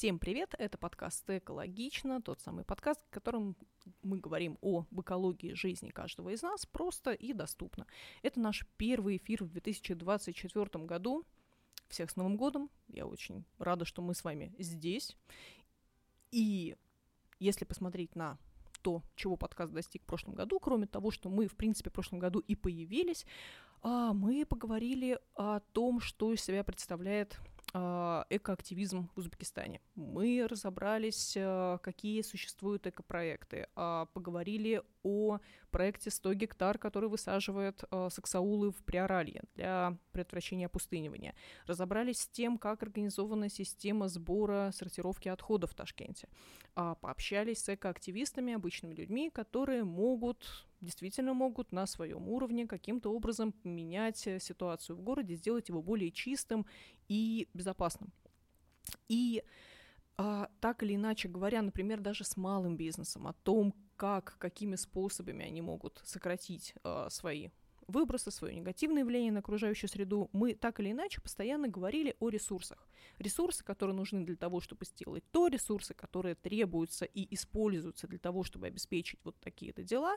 Всем привет! Это подкаст «Экологично», тот самый подкаст, в котором мы говорим о экологии жизни каждого из нас просто и доступно. Это наш первый эфир в 2024 году. Всех с Новым годом! Я очень рада, что мы с вами здесь. И если посмотреть на то, чего подкаст достиг в прошлом году, кроме того, что мы, в принципе, в прошлом году и появились, а, мы поговорили о том, что из себя представляет экоактивизм в Узбекистане. Мы разобрались, а, какие существуют экопроекты, а, поговорили о проекте 100 гектар, который высаживает саксаулы в Приоралье для предотвращения опустынивания. Разобрались с тем, как организована система сбора сортировки отходов в Ташкенте. Пообщались с экоактивистами, обычными людьми, которые могут действительно могут на своем уровне каким-то образом менять э, ситуацию в городе, сделать его более чистым и безопасным. И а, так или иначе говоря, например, даже с малым бизнесом, о том, как, какими способами они могут сократить а, свои выбросы, свое негативное влияние на окружающую среду, мы так или иначе постоянно говорили о ресурсах. Ресурсы, которые нужны для того, чтобы сделать то, ресурсы, которые требуются и используются для того, чтобы обеспечить вот такие-то дела.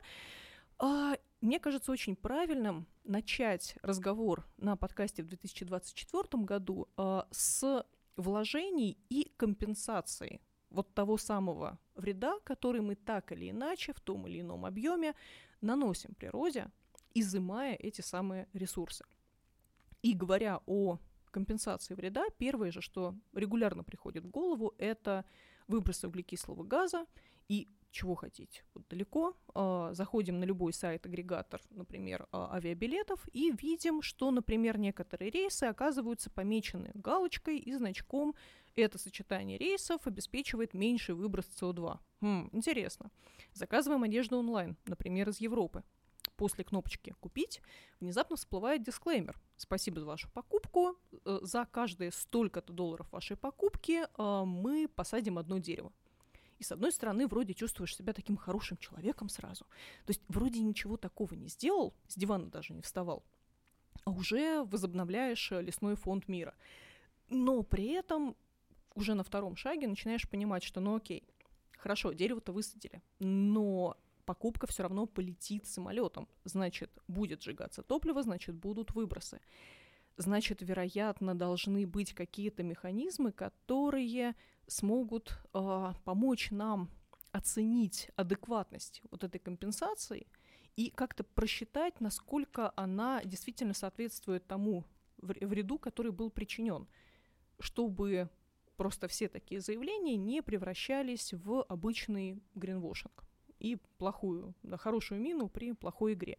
А, мне кажется очень правильным начать разговор на подкасте в 2024 году а, с вложений и компенсации вот того самого вреда, который мы так или иначе в том или ином объеме наносим природе, изымая эти самые ресурсы. И говоря о компенсации вреда, первое же, что регулярно приходит в голову, это выбросы углекислого газа и чего хотите. Вот далеко э, заходим на любой сайт-агрегатор, например, э, авиабилетов, и видим, что, например, некоторые рейсы оказываются помечены галочкой и значком «Это сочетание рейсов обеспечивает меньший выброс СО2». Хм, интересно. Заказываем одежду онлайн, например, из Европы. После кнопочки «Купить» внезапно всплывает дисклеймер. Спасибо за вашу покупку. Э, за каждые столько-то долларов вашей покупки э, мы посадим одно дерево. И с одной стороны, вроде чувствуешь себя таким хорошим человеком сразу. То есть вроде ничего такого не сделал, с дивана даже не вставал, а уже возобновляешь э, лесной фонд мира. Но при этом уже на втором шаге начинаешь понимать, что ну окей, хорошо, дерево-то высадили, но покупка все равно полетит самолетом. Значит, будет сжигаться топливо, значит, будут выбросы. Значит, вероятно, должны быть какие-то механизмы, которые смогут э, помочь нам оценить адекватность вот этой компенсации и как-то просчитать, насколько она действительно соответствует тому вреду, который был причинен, чтобы просто все такие заявления не превращались в обычный гринвошинг и плохую, да, хорошую мину при плохой игре.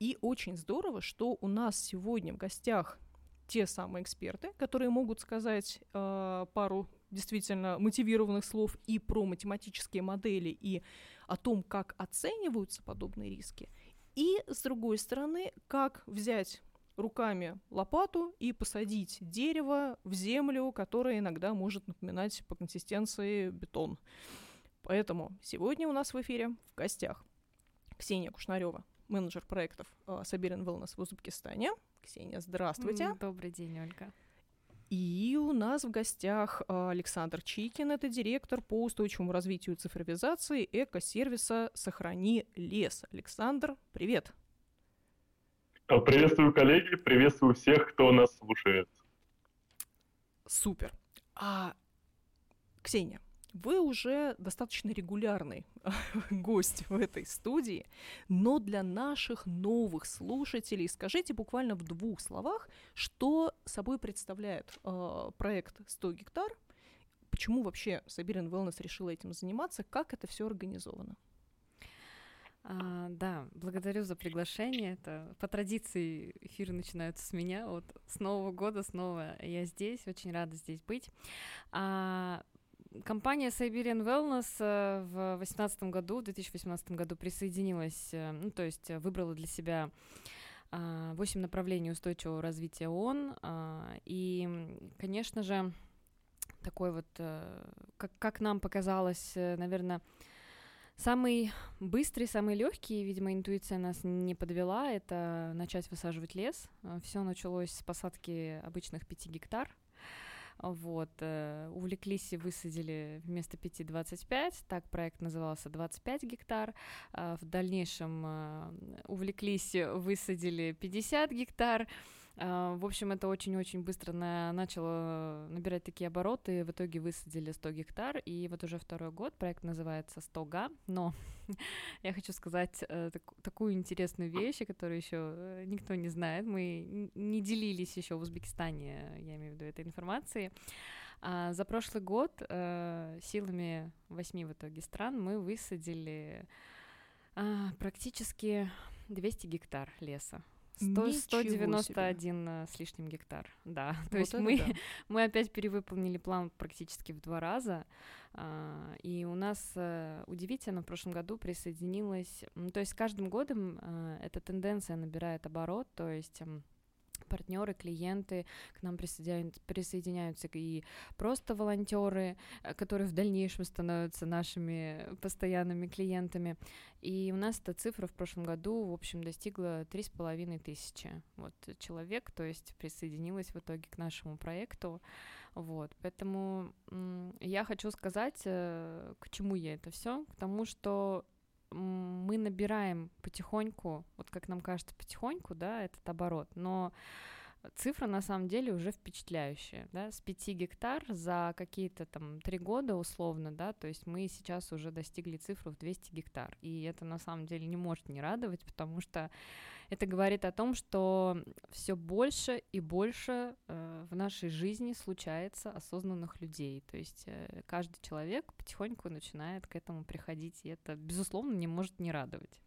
И очень здорово, что у нас сегодня в гостях те самые эксперты, которые могут сказать э, пару действительно мотивированных слов и про математические модели, и о том, как оцениваются подобные риски, и, с другой стороны, как взять руками лопату и посадить дерево в землю, которая иногда может напоминать по консистенции бетон. Поэтому сегодня у нас в эфире в гостях Ксения Кушнарева, менеджер проектов э, Sabir Wellness в Узбекистане. Ксения, здравствуйте. Добрый день, Ольга. И у нас в гостях а, Александр Чикин, это директор по устойчивому развитию и цифровизации эко-сервиса «Сохрани лес». Александр, привет. А, приветствую, коллеги, приветствую всех, кто нас слушает. Супер. А, Ксения, вы уже достаточно регулярный гость в этой студии, но для наших новых слушателей скажите буквально в двух словах, что собой представляет э, проект 100 гектар, почему вообще Siberian Wellness решила этим заниматься, как это все организовано? А, да, благодарю за приглашение. Это по традиции эфиры начинаются с меня. Вот с Нового года снова я здесь, очень рада здесь быть. А, Компания Siberian Wellness э, в 2018 году, в 2018 году присоединилась, э, ну, то есть выбрала для себя 8 направлений устойчивого развития ООН. И, конечно же, такой вот, э, как, как нам показалось, наверное, Самый быстрый, самый легкий, видимо, интуиция нас не подвела, это начать высаживать лес. Все началось с посадки обычных 5 гектар Вот, э, увлеклись и высадили вместо 5 25, так проект назывался 25 гектар. Э, в дальнейшем э, увлеклись, высадили 50 гектар. А, в общем, это очень-очень быстро на, начало набирать такие обороты. В итоге высадили 100 гектар, и вот уже второй год проект называется 100 га. Но я хочу сказать э, так, такую интересную вещь, которую еще э, никто не знает. Мы не делились еще в Узбекистане, я имею в виду, этой информацией. А за прошлый год э, силами восьми в итоге стран мы высадили э, практически 200 гектар леса. 100, 191 э, с лишним гектар, да. То вот есть мы, да. мы опять перевыполнили план практически в два раза. А, и у нас а, удивительно в прошлом году присоединилось... То есть каждым годом а, эта тенденция набирает оборот, то есть партнеры, клиенты, к нам присоединяются, присоединяются и просто волонтеры, э, которые в дальнейшем становятся нашими постоянными клиентами. И у нас эта цифра в прошлом году, в общем, достигла три с половиной тысячи вот, человек, то есть присоединилась в итоге к нашему проекту. Вот, поэтому я хочу сказать, э, к чему я это все, к тому, что мы набираем потихоньку, вот как нам кажется, потихоньку, да, этот оборот, но цифра на самом деле уже впечатляющая, да, с 5 гектар за какие-то там 3 года условно, да, то есть мы сейчас уже достигли цифру в 200 гектар, и это на самом деле не может не радовать, потому что это говорит о том, что все больше и больше э, в нашей жизни случается осознанных людей. То есть э, каждый человек потихоньку начинает к этому приходить, и это, безусловно, не может не радовать.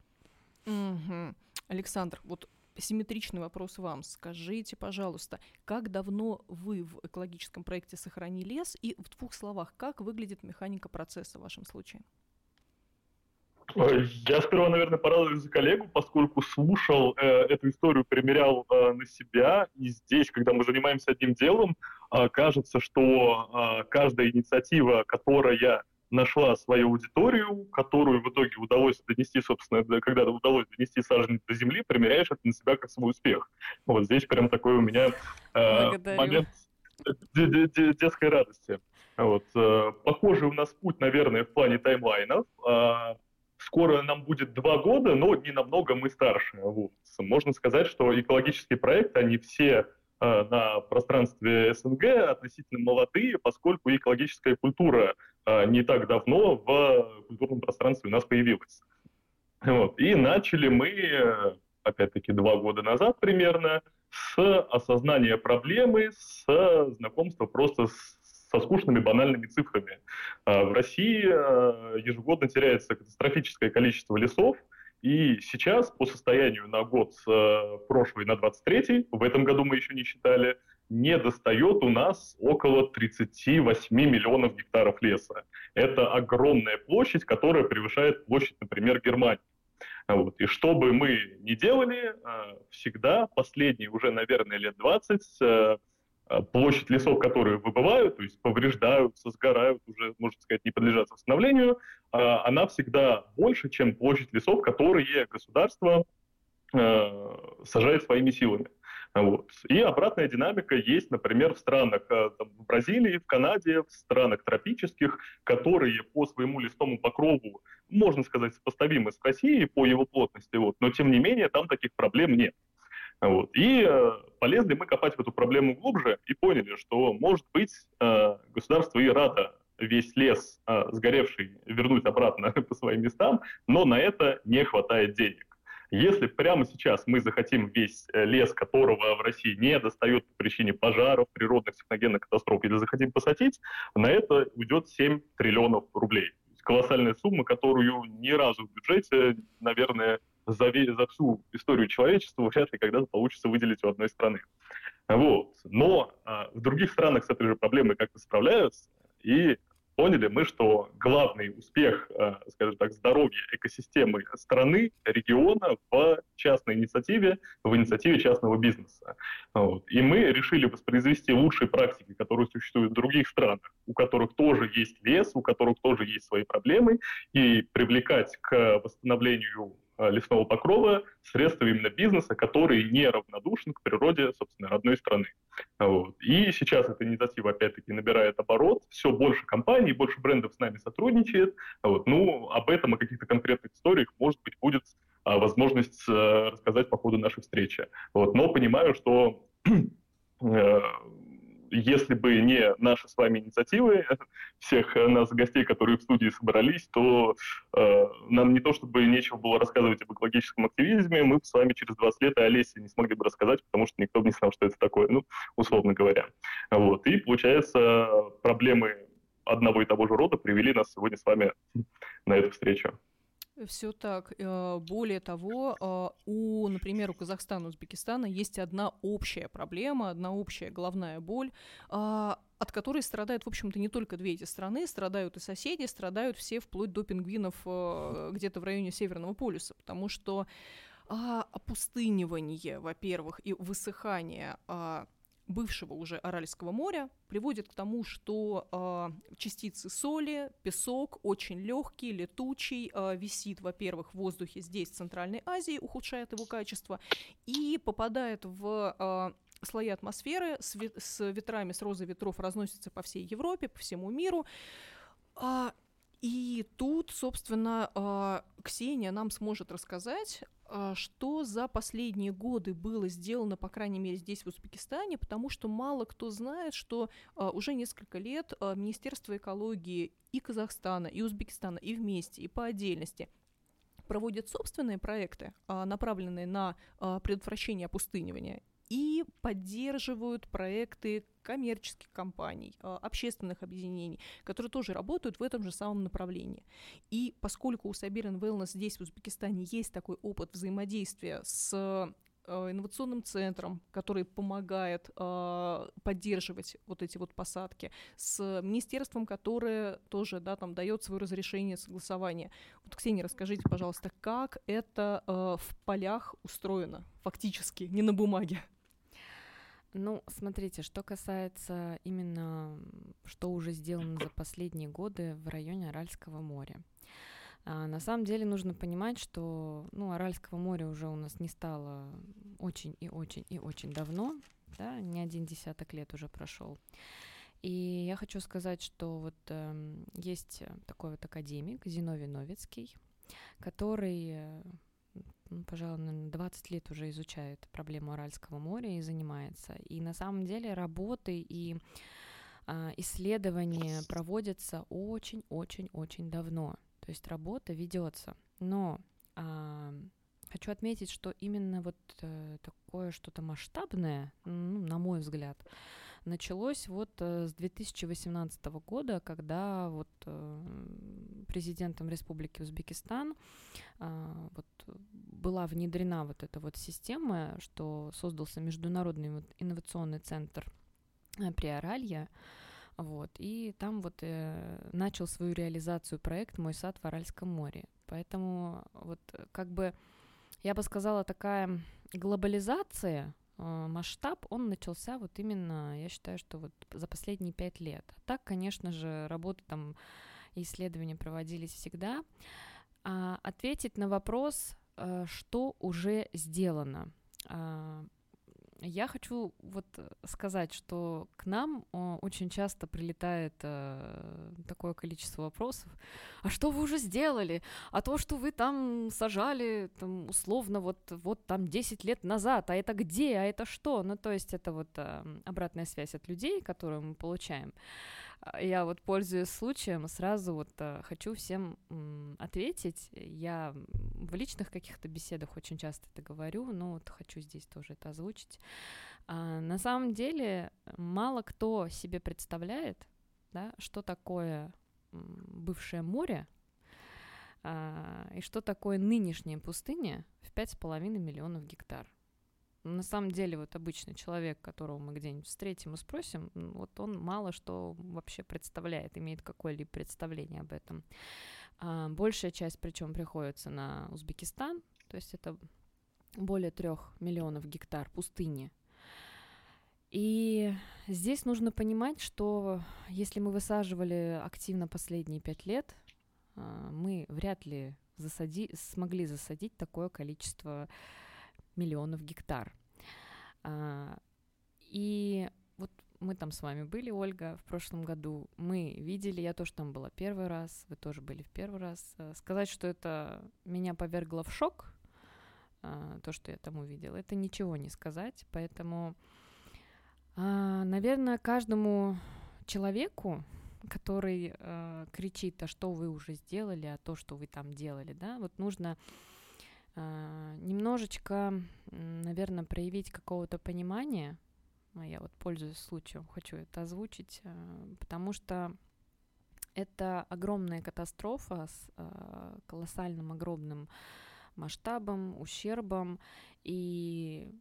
Угу. Александр, вот симметричный вопрос вам. Скажите, пожалуйста, как давно вы в экологическом проекте «Сохрани лес» и в двух словах, как выглядит механика процесса в вашем случае? Я сперва, наверное, порадуюсь за коллегу, поскольку слушал э, эту историю, примерял э, на себя. И здесь, когда мы занимаемся одним делом, э, кажется, что э, каждая инициатива, которая нашла свою аудиторию, которую в итоге удалось донести, собственно, когда удалось донести саженец до земли, примеряешь это на себя как свой успех. Вот здесь прям такой у меня э, момент детской радости. Вот. Э, похожий у нас путь, наверное, в плане таймлайнов. Скоро нам будет два года, но не намного мы старше. Вот. Можно сказать, что экологические проекты, они все э, на пространстве СНГ относительно молодые, поскольку экологическая культура э, не так давно в культурном пространстве у нас появилась. Вот. И начали мы, э, опять-таки, два года назад примерно, с осознания проблемы, с знакомства просто с со скучными банальными цифрами. А, в России а, ежегодно теряется катастрофическое количество лесов, и сейчас, по состоянию на год а, прошлый на 23 в этом году мы еще не считали, не достает у нас около 38 миллионов гектаров леса. Это огромная площадь, которая превышает площадь, например, Германии. Вот. И что бы мы ни делали, всегда последние уже, наверное, лет 20 Э, площадь лесов, которые выбывают, то есть повреждаются, сгорают, уже, можно сказать, не подлежат восстановлению, а, она всегда больше, чем площадь лесов, которые государство э, сажает своими силами. Вот. И обратная динамика есть, например, в странах э, там, в Бразилии, в Канаде, в странах тропических, которые по своему листому покрову, можно сказать, сопоставимы с Россией по его плотности, вот, но тем не менее там таких проблем нет. Вот. И э, полезли мы копать в эту проблему глубже и поняли, что, может быть, э, государство и рада весь лес э, сгоревший вернуть обратно по своим местам, но на это не хватает денег. Если прямо сейчас мы захотим весь э, лес, которого в России не достает по причине пожаров, природных техногенных катастроф, или захотим посадить, на это уйдет 7 триллионов рублей. Колоссальная сумма, которую ни разу в бюджете, наверное, за, за всю историю человечества вряд ли когда-то получится выделить у одной страны. Вот. Но а, в других странах с этой же проблемой как-то справляются, и поняли мы, что главный успех, а, скажем так, здоровья экосистемы страны, региона в частной инициативе, в инициативе частного бизнеса. Вот. И мы решили воспроизвести лучшие практики, которые существуют в других странах, у которых тоже есть лес, у которых тоже есть свои проблемы, и привлекать к восстановлению лесного покрова средства именно бизнеса, который не равнодушен к природе, собственно, родной страны. Вот. И сейчас эта инициатива, опять-таки, набирает оборот, все больше компаний, больше брендов с нами сотрудничает. Вот. Ну, об этом, о каких-то конкретных историях, может быть, будет а, возможность а, рассказать по ходу нашей встречи. Вот. Но понимаю, что э, если бы не наши с вами инициативы, всех нас, гостей, которые в студии собрались, то э, нам не то чтобы нечего было рассказывать об экологическом активизме, мы бы с вами через 20 лет о Олесе не смогли бы рассказать, потому что никто бы не знал, что это такое, ну, условно говоря. Вот. И, получается, проблемы одного и того же рода привели нас сегодня с вами на эту встречу. Все так. Э, более того, э, у, например, у Казахстана, Узбекистана есть одна общая проблема, одна общая головная боль, а, от которой страдают, в общем-то, не только две эти страны, страдают и соседи, страдают все вплоть до пингвинов э, где-то в районе Северного полюса, потому что а, опустынивание, во-первых, и высыхание а, бывшего уже Аральского моря приводит к тому, что э, частицы соли, песок очень легкий, летучий, э, висит, во-первых, в воздухе здесь, в Центральной Азии, ухудшает его качество, и попадает в э, слои атмосферы с, вет- с ветрами, с розой ветров разносится по всей Европе, по всему миру. И тут, собственно, Ксения нам сможет рассказать что за последние годы было сделано, по крайней мере, здесь, в Узбекистане, потому что мало кто знает, что а, уже несколько лет а, Министерство экологии и Казахстана, и Узбекистана, и вместе, и по отдельности проводят собственные проекты, направленные на предотвращение опустынивания и поддерживают проекты коммерческих компаний, а, общественных объединений, которые тоже работают в этом же самом направлении. И поскольку у Сабирин Wellness здесь, в Узбекистане, есть такой опыт взаимодействия с а, инновационным центром, который помогает э, поддерживать вот эти вот посадки, с министерством, которое тоже, да, там дает свое разрешение, согласование. Вот, Ксения, расскажите, пожалуйста, как это э, в полях устроено фактически, не на бумаге? Ну, смотрите, что касается именно, что уже сделано за последние годы в районе Аральского моря. А, на самом деле нужно понимать, что ну, Аральского моря уже у нас не стало очень и очень и очень давно, да, не один десяток лет уже прошел. И я хочу сказать, что вот э, есть такой вот академик Зиновий Новицкий, который э, ну, пожалуй, наверное, 20 лет уже изучает проблему Аральского моря и занимается. И на самом деле работы и а, исследования проводятся очень-очень-очень давно. То есть работа ведется. Но а, хочу отметить, что именно вот а, такое что-то масштабное, ну, на мой взгляд, началось вот э, с 2018 года, когда вот э, президентом Республики Узбекистан э, вот была внедрена вот эта вот система, что создался Международный вот инновационный центр Приоралья, вот, и там вот э, начал свою реализацию проект «Мой сад в Аральском море». Поэтому вот как бы я бы сказала такая глобализация Э, масштаб, он начался вот именно, я считаю, что вот за последние пять лет. А так, конечно же, работы там исследования проводились всегда. А ответить на вопрос, э, что уже сделано. А, я хочу вот сказать, что к нам очень часто прилетает э, такое количество вопросов. А что вы уже сделали? А то, что вы там сажали, там, условно, вот, вот там 10 лет назад, а это где, а это что? Ну, то есть это вот э, обратная связь от людей, которую мы получаем. А, я вот, пользуясь случаем, сразу вот э, хочу всем ответить. Я в личных каких-то беседах очень часто это говорю, но вот хочу здесь тоже это озвучить. А, на самом деле мало кто себе представляет, да, что такое бывшее море, а, и что такое нынешняя пустыня в 5,5 миллионов гектар. На самом деле, вот обычный человек, которого мы где-нибудь встретим и спросим, вот он мало что вообще представляет, имеет какое-либо представление об этом. А, большая часть, причем, приходится на Узбекистан, то есть это более трех миллионов гектар пустыни. И здесь нужно понимать, что если мы высаживали активно последние пять лет, а, мы вряд ли засади, смогли засадить такое количество миллионов гектар. А, и вот мы там с вами были, Ольга, в прошлом году. Мы видели, я тоже там была первый раз, вы тоже были в первый раз. Э, сказать, что это меня повергло в шок, а, то, что я там увидела, это ничего не сказать. Поэтому, а, наверное, каждому человеку, который кричит, а что вы уже сделали, а то, что вы там делали, да, вот нужно немножечко, наверное, проявить какого-то понимания, а я вот пользуясь случаем, хочу это озвучить, э, потому что это огромная катастрофа с колоссальным огромным масштабом, ущербом, и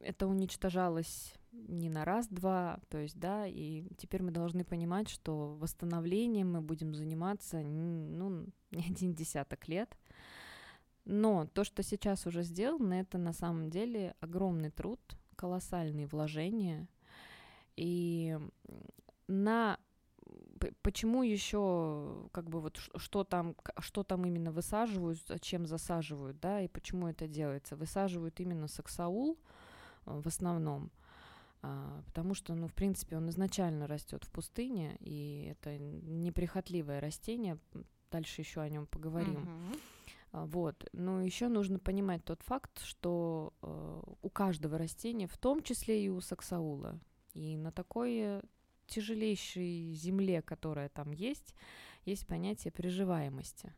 это уничтожалось не на раз-два, то есть, да, и теперь мы должны понимать, что восстановлением мы будем заниматься, ну, не один десяток лет, но то, что сейчас уже сделано, это на самом деле огромный труд, колоссальные вложения. И на почему еще как бы вот что там что там именно высаживают, зачем засаживают, да, и почему это делается? Высаживают именно саксаул э, в основном, а, потому что, ну, в принципе, он изначально растет в пустыне, и это неприхотливое растение. Дальше еще о нем поговорим. Uh-huh. А, вот. Но еще нужно понимать тот факт, что э, у каждого растения, в том числе и у саксаула, и на такой тяжелейшей земле, которая там есть, есть понятие приживаемости.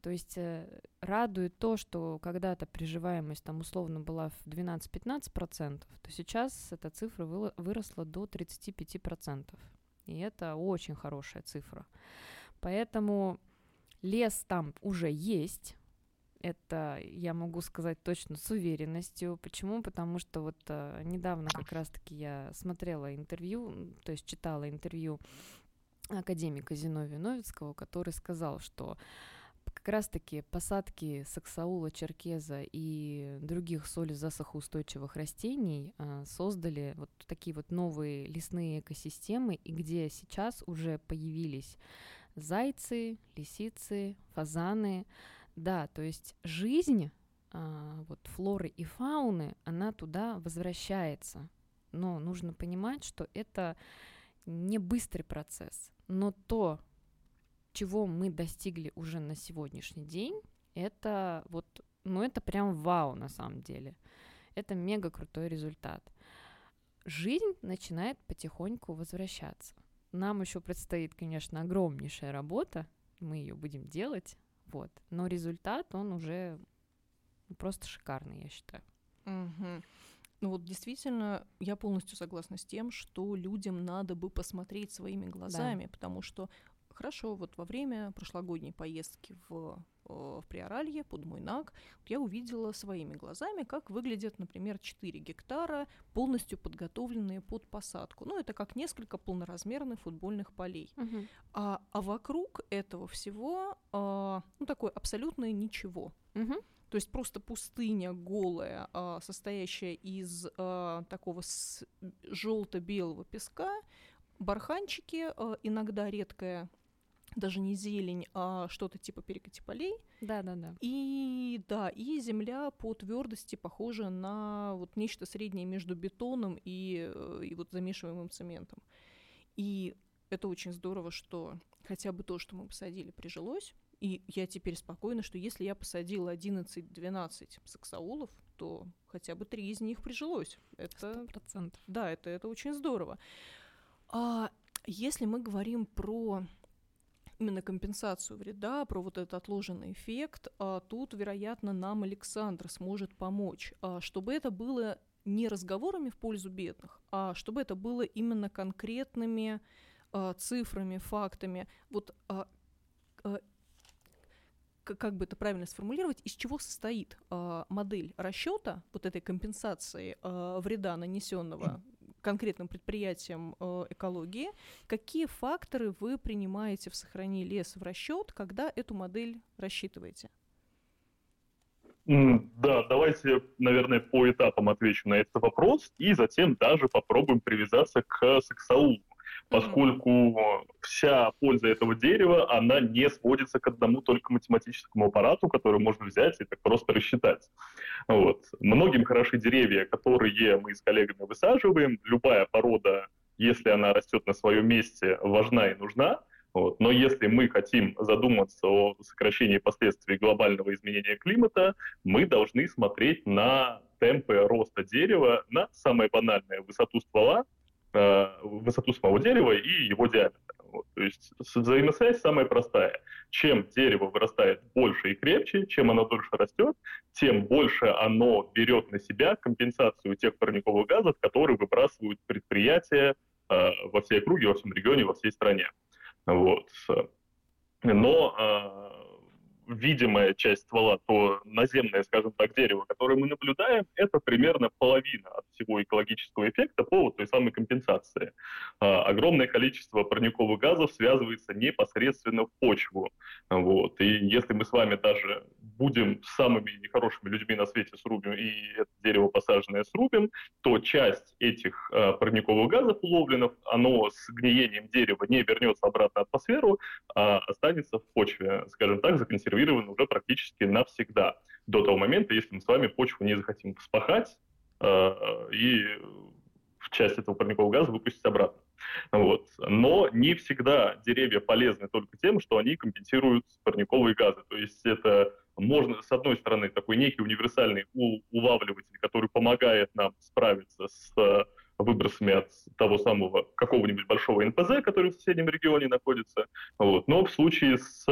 То есть э, радует то, что когда-то приживаемость там условно была в 12-15%, то сейчас эта цифра выросла до 35%. И это очень хорошая цифра. Поэтому Лес там уже есть. Это я могу сказать точно с уверенностью. Почему? Потому что вот э, недавно как раз-таки я смотрела интервью, то есть читала интервью академика Зиновия Новицкого, который сказал, что как раз-таки посадки саксаула, черкеза и других солезасохоустойчивых растений э, создали вот такие вот новые лесные экосистемы, и где сейчас уже появились зайцы, лисицы, фазаны. Да, то есть жизнь а, вот флоры и фауны, она туда возвращается. Но нужно понимать, что это не быстрый процесс. Но то, чего мы достигли уже на сегодняшний день, это вот, ну это прям вау на самом деле. Это мега крутой результат. Жизнь начинает потихоньку возвращаться. Нам еще предстоит, конечно, огромнейшая работа, мы ее будем делать, вот. Но результат, он уже просто шикарный, я считаю. Угу. Ну вот действительно, я полностью согласна с тем, что людям надо бы посмотреть своими глазами, да. потому что хорошо, вот во время прошлогодней поездки в Э, в Приоралье под Мойнак, я увидела своими глазами, как выглядят, например, 4 гектара, полностью подготовленные под посадку. Ну, это как несколько полноразмерных футбольных полей. Uh-huh. А, а вокруг этого всего, а, ну, такое абсолютное ничего. Uh-huh. То есть просто пустыня голая, а, состоящая из а, такого желто-белого песка, барханчики, а, иногда редкая даже не зелень, а что-то типа перекати полей. Да, да, да. И да, и земля по твердости похожа на вот нечто среднее между бетоном и, э, и вот замешиваемым цементом. И это очень здорово, что хотя бы то, что мы посадили, прижилось. И я теперь спокойна, что если я посадила 11-12 саксаулов, то хотя бы три из них прижилось. Это, 100%. Да, это, это очень здорово. А если мы говорим про именно компенсацию вреда, про вот этот отложенный эффект, а тут, вероятно, нам Александр сможет помочь, а, чтобы это было не разговорами в пользу бедных, а чтобы это было именно конкретными а, цифрами, фактами. Вот как бы это правильно сформулировать, из чего состоит э, модель расчета вот этой компенсации э, вреда, нанесенного конкретным предприятиям э, экологии, какие факторы вы принимаете в сохранении леса в расчет, когда эту модель рассчитываете? Да, давайте, наверное, по этапам отвечу на этот вопрос, и затем даже попробуем привязаться к сексаулу. Поскольку вся польза этого дерева, она не сводится к одному только математическому аппарату, который можно взять и так просто рассчитать. Вот. Многим хороши деревья, которые мы с коллегами высаживаем. Любая порода, если она растет на своем месте, важна и нужна. Вот. Но если мы хотим задуматься о сокращении последствий глобального изменения климата, мы должны смотреть на темпы роста дерева, на самое банальное высоту ствола, высоту самого дерева и его диаметр. Вот. То есть взаимосвязь самая простая. Чем дерево вырастает больше и крепче, чем оно дольше растет, тем больше оно берет на себя компенсацию тех парниковых газов, которые выбрасывают предприятия э, во всей округе, во всем регионе, во всей стране. Вот. Но э, видимая часть ствола, то наземное, скажем так, дерево, которое мы наблюдаем, это примерно половина от всего экологического эффекта по той самой компенсации. А, огромное количество парниковых газов связывается непосредственно в почву. Вот. И если мы с вами даже будем самыми нехорошими людьми на свете срубим, и это дерево посаженное срубим, то часть этих э, парниковых газов уловленных, оно с гниением дерева не вернется обратно в атмосферу, а останется в почве, скажем так, законсервировано консервирован уже практически навсегда, до того момента, если мы с вами почву не захотим вспахать э, и часть этого парникового газа выпустить обратно. Вот. Но не всегда деревья полезны только тем, что они компенсируют парниковые газы. То есть это можно, с одной стороны, такой некий универсальный улавливатель, который помогает нам справиться с выбросами от того самого какого-нибудь большого НПЗ, который в соседнем регионе находится. Вот. Но в случае с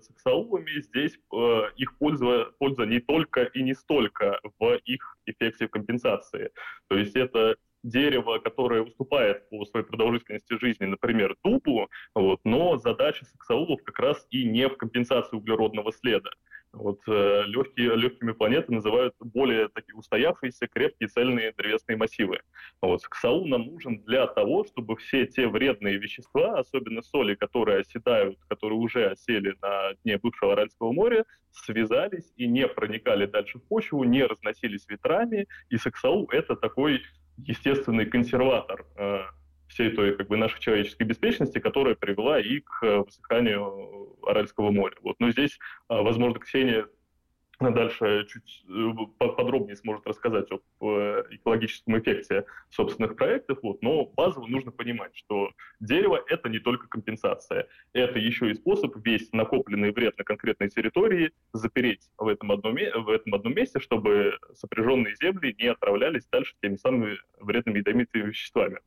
саксаулами здесь э, их польза, польза не только и не столько в их эффекте компенсации. То есть это дерево, которое уступает по своей продолжительности жизни, например, дубу, вот, но задача саксаулов как раз и не в компенсации углеродного следа. Вот э, легкие, легкими планеты называют более такие устоявшиеся, крепкие, цельные древесные массивы. Вот КСАУ нам нужен для того, чтобы все те вредные вещества, особенно соли, которые оседают, которые уже осели на дне бывшего Аральского моря, связались и не проникали дальше в почву, не разносились ветрами. И СКСАУ — это такой естественный консерватор э, всей той как бы, нашей человеческой беспечности, которая привела и к э, высыханию Аральского моря. Вот. Но здесь, э, возможно, Ксения дальше чуть э, подробнее сможет рассказать об экологическом эффекте собственных проектов, вот, но базово нужно понимать, что дерево — это не только компенсация, это еще и способ весь накопленный вред на конкретной территории запереть в этом одном, в этом одном месте, чтобы сопряженные земли не отравлялись дальше теми самыми вредными ядовитыми веществами.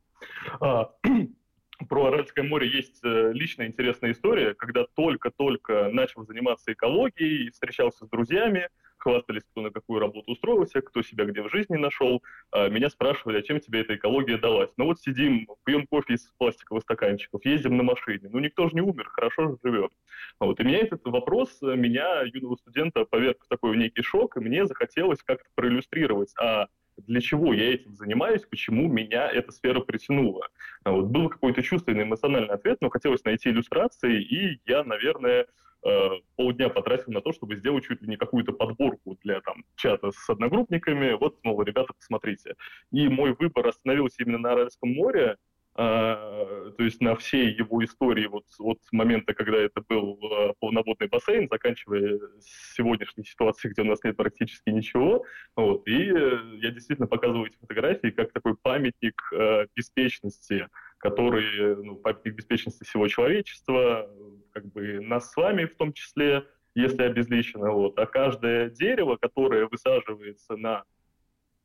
А, про Аральское море есть э, личная интересная история, когда только-только начал заниматься экологией, встречался с друзьями, хвастались, кто на какую работу устроился, кто себя где в жизни нашел. А, меня спрашивали, а чем тебе эта экология далась? Ну вот сидим, пьем кофе из пластиковых стаканчиков, ездим на машине. Ну никто же не умер, хорошо же живет. Вот. И меня этот вопрос, меня, юного студента, поверг в такой некий шок, и мне захотелось как-то проиллюстрировать, а для чего я этим занимаюсь, почему меня эта сфера притянула. А вот был какой-то чувственный эмоциональный ответ, но хотелось найти иллюстрации, и я, наверное, э, полдня потратил на то, чтобы сделать чуть ли не какую-то подборку для там, чата с одногруппниками. Вот, мол, ребята, посмотрите. И мой выбор остановился именно на Аральском море, то есть на всей его истории вот от момента, когда это был а, полноводный бассейн, заканчивая сегодняшней ситуацией, где у нас нет практически ничего. Вот. И э, я действительно показываю эти фотографии как такой памятник э, беспечности, который, ну, памятник беспечности всего человечества, как бы нас с вами в том числе, если обезличено. Вот. А каждое дерево, которое высаживается на Э,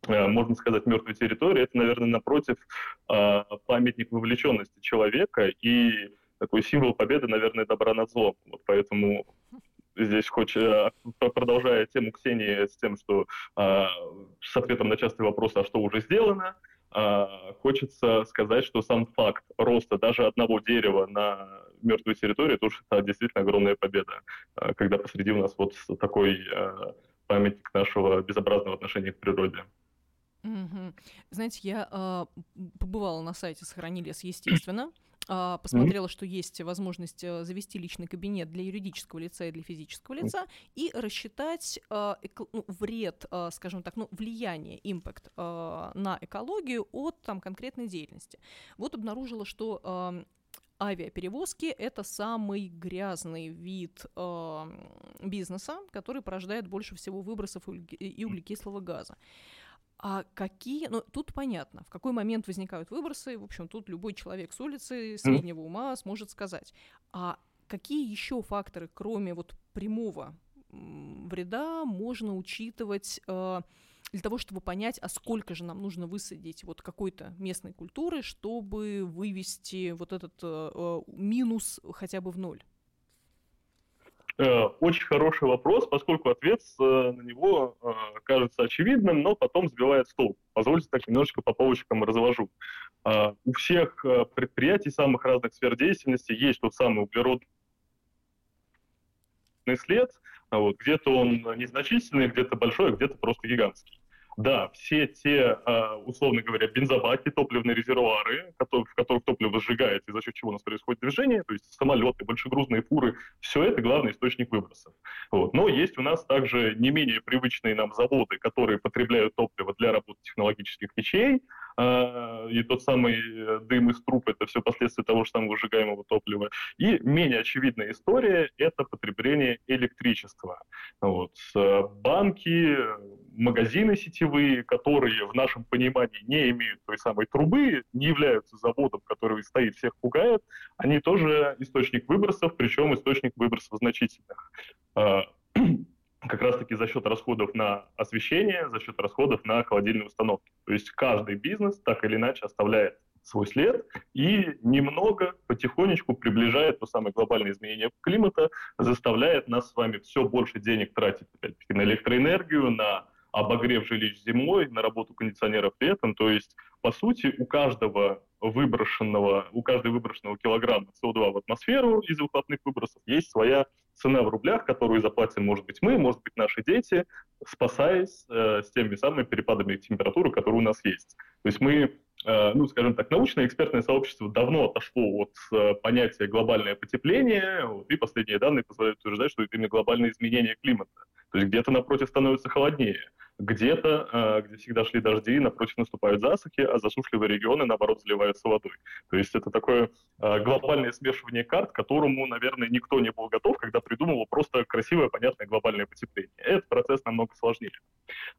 можно сказать, мертвой территории, это, наверное, напротив а, памятник вовлеченности человека и такой символ победы, наверное, добра над злом. Вот поэтому здесь хоть э, продолжая тему Ксении с тем, что а, с ответом на частые вопросы, а что уже сделано, а, хочется сказать, что сам факт роста даже одного дерева на мертвой территории, это уж это действительно огромная победа, когда посреди у нас вот такой памятник нашего безобразного отношения к природе. Угу. Знаете, я э, побывала на сайте «Сохрани лес естественно», а, посмотрела, mm-hmm. что есть возможность э, завести личный кабинет для юридического лица и для физического лица, и рассчитать э, эко, ну, вред, э, скажем так, ну, влияние, импакт э, на экологию от там, конкретной деятельности. Вот обнаружила, что э, авиаперевозки это самый грязный вид э, бизнеса, который порождает больше всего выбросов и углекислого газа. А какие, ну тут понятно, в какой момент возникают выбросы, в общем, тут любой человек с улицы среднего ума сможет сказать. А какие еще факторы, кроме вот прямого вреда, можно учитывать э, для того, чтобы понять, а сколько же нам нужно высадить вот какой-то местной культуры, чтобы вывести вот этот э, э минус хотя бы в ноль? Э, очень хороший вопрос, поскольку ответ э, на него э, кажется очевидным, но потом сбивает стол. Позвольте так немножечко по полочкам развожу. У всех предприятий самых разных сфер деятельности есть тот самый углеродный след. Вот, где-то он незначительный, где-то большой, а где-то просто гигантский. Да, все те, а, условно говоря, бензобаки, топливные резервуары, в которых топливо сжигается, и за счет чего у нас происходит движение, то есть самолеты, большегрузные фуры, все это главный источник выбросов. Вот. Но есть у нас также не менее привычные нам заводы, которые потребляют топливо для работы технологических печей, а, и тот самый э, дым из труб – это все последствия того же самого сжигаемого топлива. И менее очевидная история – это потребление электричества. Вот. Банки, магазины сетевые, которые в нашем понимании не имеют той самой трубы, не являются заводом, который стоит, всех пугает, они тоже источник выбросов, причем источник выбросов значительных. А, как раз-таки за счет расходов на освещение, за счет расходов на холодильные установки. То есть каждый бизнес так или иначе оставляет свой след и немного потихонечку приближает то самое глобальное изменение климата, заставляет нас с вами все больше денег тратить опять-таки на электроэнергию, на обогрев жилищ зимой, на работу кондиционеров летом. То есть, по сути, у каждого выброшенного, у каждой выброшенного килограмма СО2 в атмосферу из выхлопных выбросов есть своя цена в рублях, которую заплатим, может быть, мы, может быть, наши дети, спасаясь э, с теми самыми перепадами температуры, которые у нас есть. То есть мы Э, ну, скажем так, научное экспертное сообщество давно отошло от э, понятия глобальное потепление, вот, и последние данные позволяют утверждать, что это именно глобальное изменение климата. То есть где-то напротив становится холоднее, где-то, э, где всегда шли дожди, напротив наступают засухи, а засушливые регионы, наоборот, заливаются водой. То есть это такое глобальное смешивание карт, которому, наверное, никто не был готов, когда придумывал просто красивое, понятное глобальное потепление. Этот процесс намного сложнее.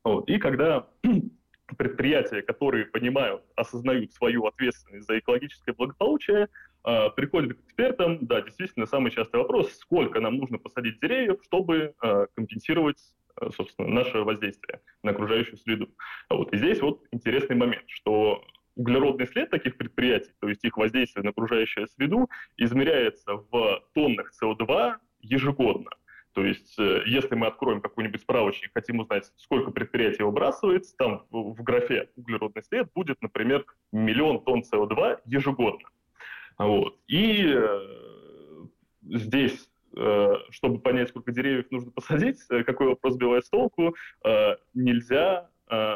Вот. И когда предприятия, которые понимают, осознают свою ответственность за экологическое благополучие, э, приходят к экспертам, да, действительно, самый частый вопрос, сколько нам нужно посадить деревьев, чтобы э, компенсировать, э, собственно, наше воздействие на окружающую среду. Вот. И здесь вот интересный момент, что углеродный след таких предприятий, то есть их воздействие на окружающую среду, измеряется в тоннах СО2 ежегодно. То есть, э, если мы откроем какой-нибудь справочник, хотим узнать, сколько предприятий выбрасывается, там в графе углеродный след будет, например, миллион тонн СО2 ежегодно. Вот. И э, здесь, э, чтобы понять, сколько деревьев нужно посадить, э, какой вопрос сбивает с толку, э, нельзя э,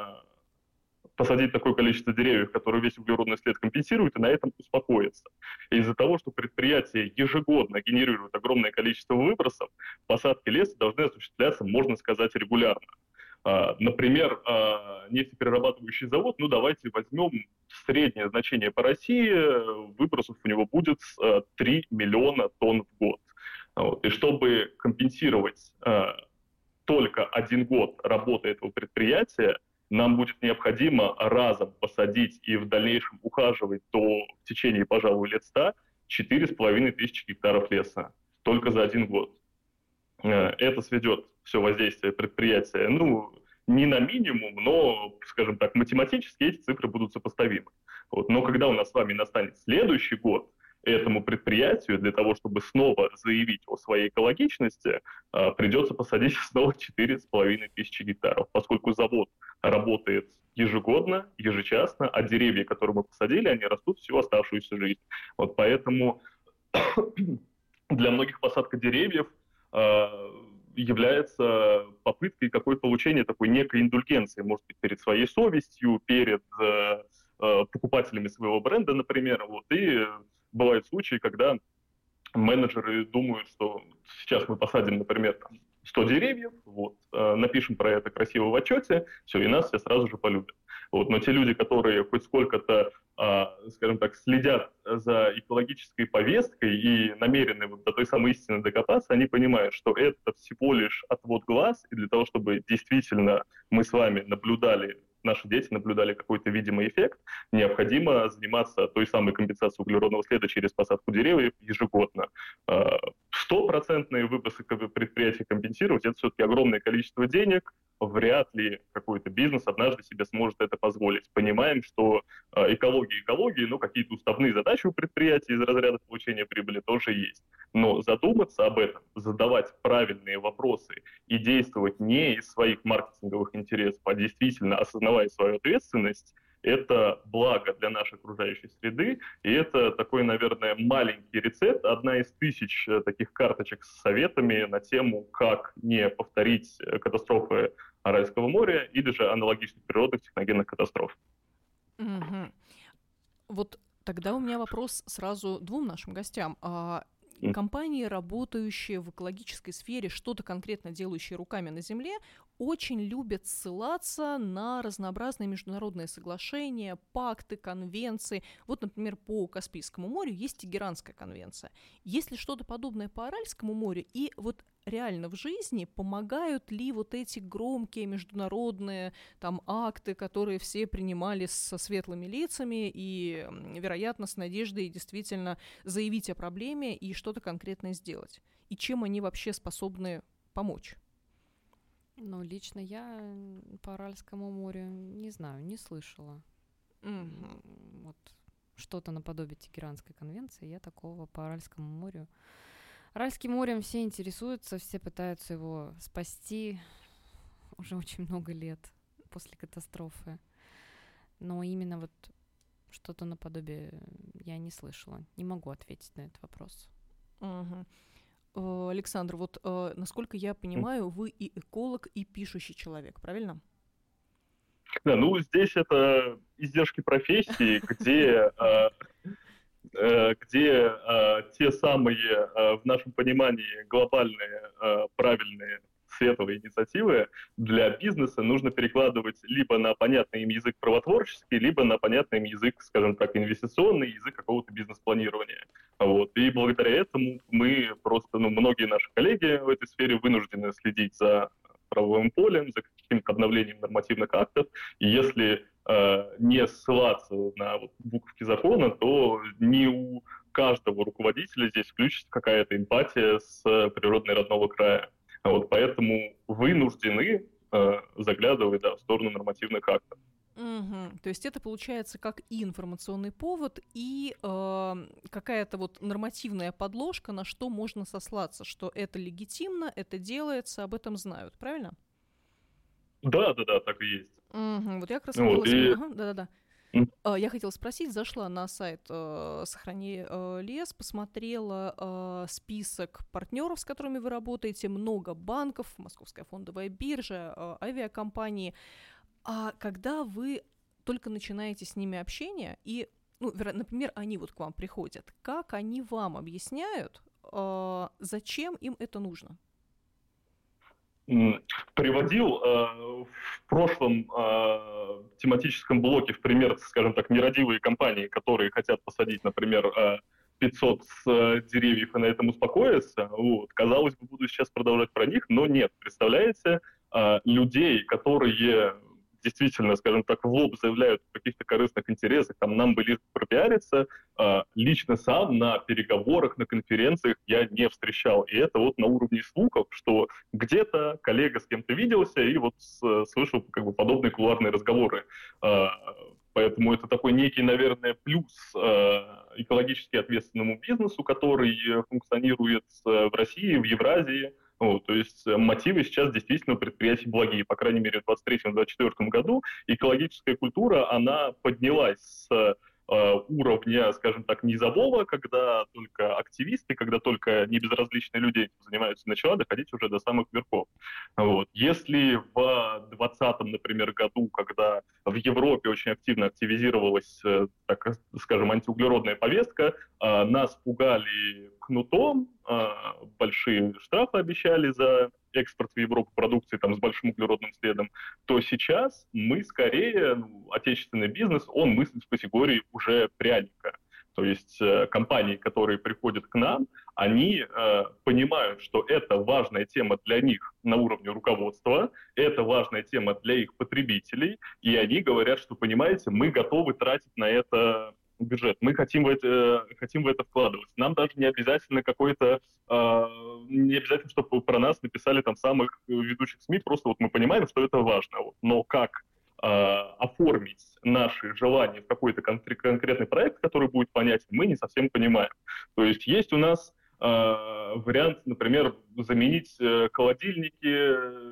посадить такое количество деревьев, которые весь углеродный след компенсируют, и на этом успокоиться. Из-за того, что предприятия ежегодно генерируют огромное количество выбросов, посадки леса должны осуществляться, можно сказать, регулярно. Например, нефтеперерабатывающий завод, ну давайте возьмем среднее значение по России, выбросов у него будет 3 миллиона тонн в год. Вот. И чтобы компенсировать только один год работы этого предприятия, нам будет необходимо разом посадить и в дальнейшем ухаживать до в течение, пожалуй, лет ста четыре с половиной тысячи гектаров леса только за один год. Э, это сведет все воздействие предприятия, ну, не на минимум, но, скажем так, математически эти цифры будут сопоставимы. Вот. Но когда у нас с вами настанет следующий год, этому предприятию для того, чтобы снова заявить о своей экологичности, а, придется посадить снова 4,5 тысячи гектаров, поскольку завод работает ежегодно, ежечасно, а деревья, которые мы посадили, они растут всю оставшуюся жизнь. Вот поэтому для многих посадка деревьев а, является попыткой какой получения такой некой индульгенции, может быть, перед своей совестью, перед э, э покупателями своего бренда, например, вот, и бывают случаи, когда менеджеры думают, что сейчас мы посадим, например, 100 деревьев, вот, э, напишем про это красиво в отчете, все, и нас все сразу же полюбят. Вот, но те люди, которые хоть сколько-то, а, скажем так, следят за экологической повесткой и намерены вот до той самой истины докопаться, они понимают, что это всего лишь отвод глаз, и для того, чтобы действительно мы с вами наблюдали наши дети наблюдали какой-то видимый эффект, необходимо заниматься той самой компенсацией углеродного следа через посадку деревьев ежегодно. А, стопроцентные выбросы предприятий компенсировать, это все-таки огромное количество денег, вряд ли какой-то бизнес однажды себе сможет это позволить. Понимаем, что э, экология экологии, но какие-то уставные задачи у предприятий из разряда получения прибыли тоже есть. Но задуматься об этом, задавать правильные вопросы и действовать не из своих маркетинговых интересов, а действительно осознавая свою ответственность, это благо для нашей окружающей среды, и это такой, наверное, маленький рецепт, одна из тысяч э, таких карточек с советами на тему, как не повторить э, катастрофы Аральского моря или же аналогичных природных техногенных катастроф. Угу. Вот тогда у меня вопрос сразу двум нашим гостям. Компании, работающие в экологической сфере, что-то конкретно делающие руками на Земле, очень любят ссылаться на разнообразные международные соглашения, пакты, конвенции. Вот, например, по Каспийскому морю есть Тегеранская конвенция. Есть ли что-то подобное по Аральскому морю? И вот реально в жизни помогают ли вот эти громкие международные там акты, которые все принимали со светлыми лицами и, вероятно, с надеждой действительно заявить о проблеме и что-то конкретное сделать? И чем они вообще способны помочь? Ну, лично я по Аральскому морю не знаю, не слышала. Mm-hmm. Вот что-то наподобие Тегеранской конвенции, я такого по Аральскому морю. Аральским морем все интересуются, все пытаются его спасти уже очень много лет после катастрофы. Но именно вот что-то наподобие я не слышала. Не могу ответить на этот вопрос. Э, Александр, вот э, насколько я понимаю, вы и эколог, и пишущий человек, правильно? Да, ну здесь это издержки профессии, где, э, где те самые, в нашем понимании, глобальные, правильные светлые инициативы для бизнеса нужно перекладывать либо на понятный им язык правотворческий, либо на понятный им язык, скажем так, инвестиционный, язык какого-то бизнес-планирования. Вот. И благодаря этому мы просто, ну, многие наши коллеги в этой сфере вынуждены следить за правовым полем, за каким-то обновлением нормативных актов. И если э, не ссылаться на вот, буковки закона, то не у каждого руководителя здесь включится какая-то эмпатия с природной родного края. Вот поэтому вынуждены э, заглядывать да, в сторону нормативных актов. Угу. То есть это получается как и информационный повод, и э, какая-то вот нормативная подложка, на что можно сослаться, что это легитимно, это делается, об этом знают, правильно? Да, да, да, так и есть. Угу. Вот я как раз ну, вот, и... ага, да, да, да. Я хотела спросить, зашла на сайт uh, «Сохрани uh, лес», посмотрела uh, список партнеров, с которыми вы работаете, много банков, Московская фондовая биржа, uh, авиакомпании. А когда вы только начинаете с ними общение, и, ну, например, они вот к вам приходят, как они вам объясняют, э, зачем им это нужно? Приводил э, в прошлом э, тематическом блоке в пример, скажем так, нерадивые компании, которые хотят посадить, например, э, 500 э, деревьев и на этом успокоиться. Вот. Казалось бы, буду сейчас продолжать про них, но нет. Представляете, э, людей, которые действительно, скажем так, в лоб заявляют о каких-то корыстных интересах, там нам бы лишь пропиариться, э, лично сам на переговорах, на конференциях я не встречал. И это вот на уровне слухов, что где-то коллега с кем-то виделся и вот слышал как бы подобные кулуарные разговоры. Э, поэтому это такой некий, наверное, плюс э, экологически ответственному бизнесу, который функционирует в России, в Евразии, вот, то есть э, мотивы сейчас действительно предприятий благие. По крайней мере, в 2023-2024 году экологическая культура, она поднялась с уровня, скажем так, низового, когда только активисты, когда только небезразличные люди занимаются, начала доходить уже до самых верхов. Вот. Если в 2020, например, году, когда в Европе очень активно активизировалась, э, так скажем, антиуглеродная повестка, э, нас пугали кнутом, э, большие штрафы обещали за экспорт в Европу продукции там, с большим углеродным следом, то сейчас мы скорее, ну, отечественный бизнес, он мыслит в категории уже пряника. То есть э, компании, которые приходят к нам, они э, понимают, что это важная тема для них на уровне руководства, это важная тема для их потребителей, и они говорят, что, понимаете, мы готовы тратить на это бюджет. Мы хотим в это, хотим в это вкладывать. Нам даже не обязательно какой-то, э, не обязательно, чтобы про нас написали там самых ведущих СМИ, просто вот мы понимаем, что это важно. Но как э, оформить наши желания в какой-то кон- конкретный проект, который будет понятен, мы не совсем понимаем. То есть есть у нас Э, вариант, например, заменить э, холодильники,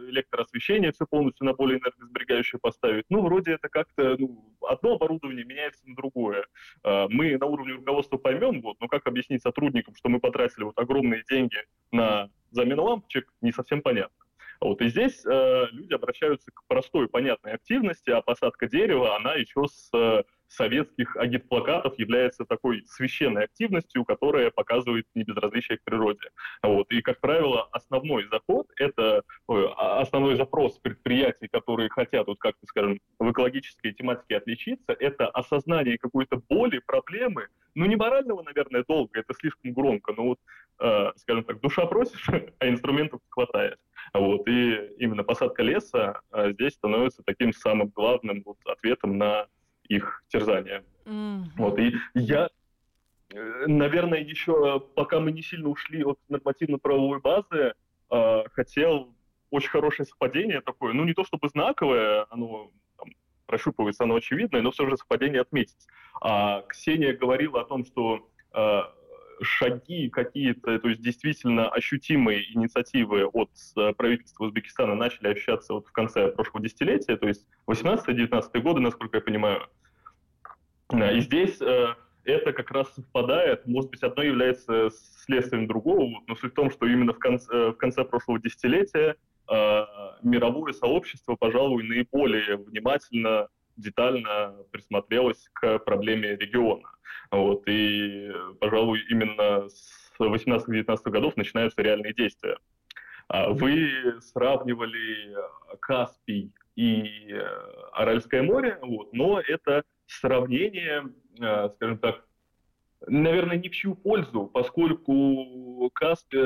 электросвещение все полностью на более энергосберегающее поставить. Ну, вроде это как-то ну, одно оборудование меняется на другое. Э, мы на уровне руководства поймем, вот, но как объяснить сотрудникам, что мы потратили вот огромные деньги на замену лампочек, не совсем понятно. Вот, и здесь э, люди обращаются к простой, понятной активности, а посадка дерева, она еще с э, советских агитплакатов является такой священной активностью, которая показывает небезразличие к природе. Вот. И, как правило, основной заход — это а, основной запрос предприятий, которые хотят, вот как-то, скажем, в экологической тематике отличиться, это осознание какой-то боли, проблемы, ну, не морального, наверное, долга, это слишком громко, но вот, э, скажем так, душа просишь, а инструментов хватает. Вот. И именно посадка леса э, здесь становится таким самым главным вот, ответом на их терзания. Mm-hmm. Вот, и я, э, наверное, еще, пока мы не сильно ушли от нормативно-правовой базы, э, хотел очень хорошее совпадение такое, ну, не то чтобы знаковое, оно там, прощупывается, оно очевидное, но все же совпадение отметить. А Ксения говорила о том, что э, шаги какие-то, то есть действительно ощутимые инициативы от правительства Узбекистана начали ощущаться вот в конце прошлого десятилетия, то есть 18-19 годы, насколько я понимаю. И здесь э, это как раз совпадает, может быть, одно является следствием другого, но суть в том, что именно в конце, э, в конце прошлого десятилетия мировое сообщество, пожалуй, наиболее внимательно детально присмотрелась к проблеме региона. Вот, и, пожалуй, именно с 18-19 годов начинаются реальные действия. А вы сравнивали Каспий и э, Аральское море, вот, но это сравнение, э, скажем так, наверное, ни в чью пользу, поскольку Каспи,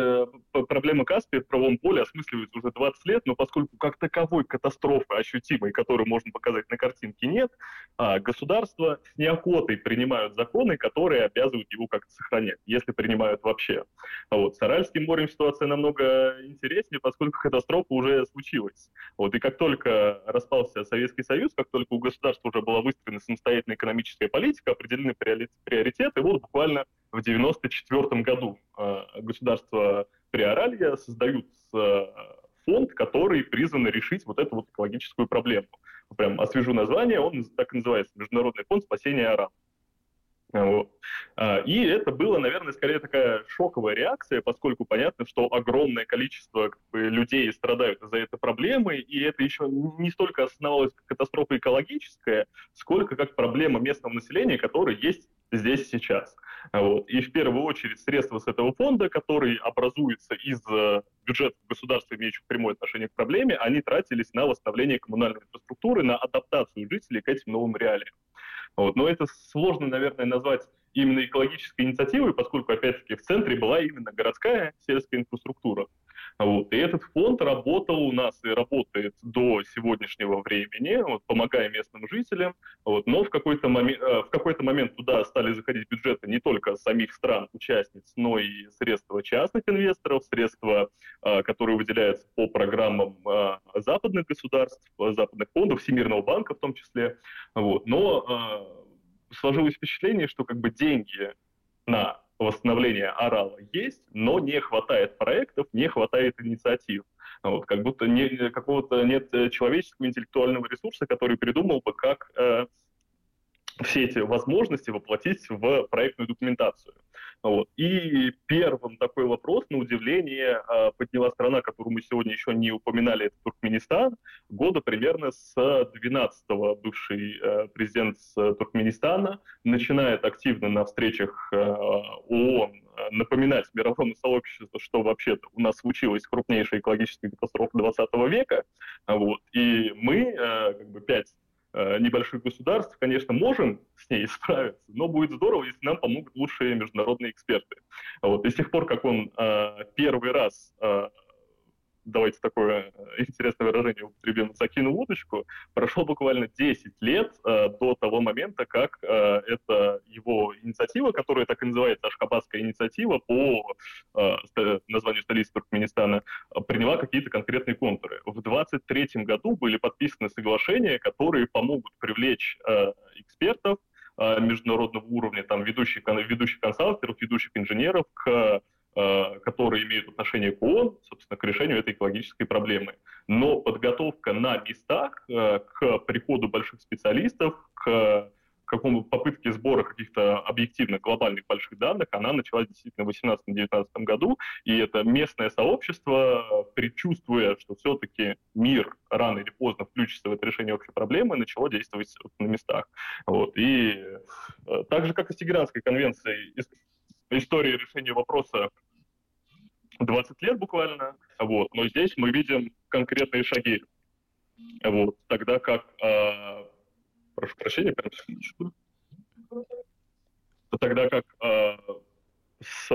проблема Каспия в правом поле осмысливается уже 20 лет, но поскольку как таковой катастрофы ощутимой, которую можно показать на картинке, нет, а государства с неохотой принимают законы, которые обязывают его как-то сохранять, если принимают вообще. А вот с Аральским морем ситуация намного интереснее, поскольку катастрофа уже случилась. Вот, и как только распался Советский Союз, как только у государства уже была выстроена самостоятельная экономическая политика, определены приоритеты, вот буквально в 1994 году э, государство Приоралья создают э, фонд, который призван решить вот эту вот экологическую проблему. Прям освежу название, он так и называется, Международный фонд спасения Арам. Вот. И это было, наверное, скорее такая шоковая реакция, поскольку понятно, что огромное количество как бы, людей страдают из-за этой проблемы, и это еще не столько осознавалось как катастрофа экологическая, сколько как проблема местного населения, которая есть здесь сейчас. Вот. И в первую очередь средства с этого фонда, который образуется из э, бюджета государства, имеющих прямое отношение к проблеме, они тратились на восстановление коммунальной инфраструктуры, на адаптацию жителей к этим новым реалиям. Вот. Но это сложно, наверное, назвать именно экологической инициативой, поскольку, опять-таки, в центре была именно городская сельская инфраструктура. Вот. И этот фонд работал у нас и работает до сегодняшнего времени, вот, помогая местным жителям. Вот. Но в какой-то, момент, э, в какой-то момент туда стали заходить бюджеты не только самих стран-участниц, но и средства частных инвесторов, средства, э, которые выделяются по программам э, западных государств, западных фондов, Всемирного банка в том числе. Вот. Но сложилось впечатление, что как бы деньги на восстановления орала есть, но не хватает проектов, не хватает инициатив. Вот, как будто не, какого-то нет человеческого интеллектуального ресурса, который придумал бы, как э, все эти возможности воплотить в проектную документацию. Вот. И первым такой вопрос, на удивление, а, подняла страна, которую мы сегодня еще не упоминали, это Туркменистан. Года примерно с 12-го бывший э, президент Туркменистана начинает активно на встречах э, ООН э, напоминать мировому сообществу, что вообще-то у нас случилась крупнейшая экологическая катастрофа 20 века. Вот. И мы, как бы пять небольших государств, конечно, можем с ней справиться, но будет здорово, если нам помогут лучшие международные эксперты. Вот. И с тех пор, как он э, первый раз э, давайте такое э, интересное выражение употребим, закинул удочку, прошло буквально 10 лет э, до того момента, как э, эта его инициатива, которая так и называется Ашхабадская инициатива по э, названию столицы Туркменистана, приняла какие-то конкретные контуры. В 23 году были подписаны соглашения, которые помогут привлечь э, экспертов э, международного уровня, там, ведущих, ведущих консалтеров, ведущих инженеров к Э, которые имеют отношение к ООН, собственно, к решению этой экологической проблемы. Но подготовка на местах э, к приходу больших специалистов, к какому попытке сбора каких-то объективных глобальных больших данных, она началась действительно в 2018-2019 году, и это местное сообщество, предчувствуя, что все-таки мир рано или поздно включится в это решение общей проблемы, начало действовать на местах. Вот. И э, так же, как и с Тегеранской конвенцией, истории решения вопроса 20 лет буквально, вот, но здесь мы видим конкретные шаги. Вот, тогда как, э, прошу прощения, прям секундочку, тогда как э, с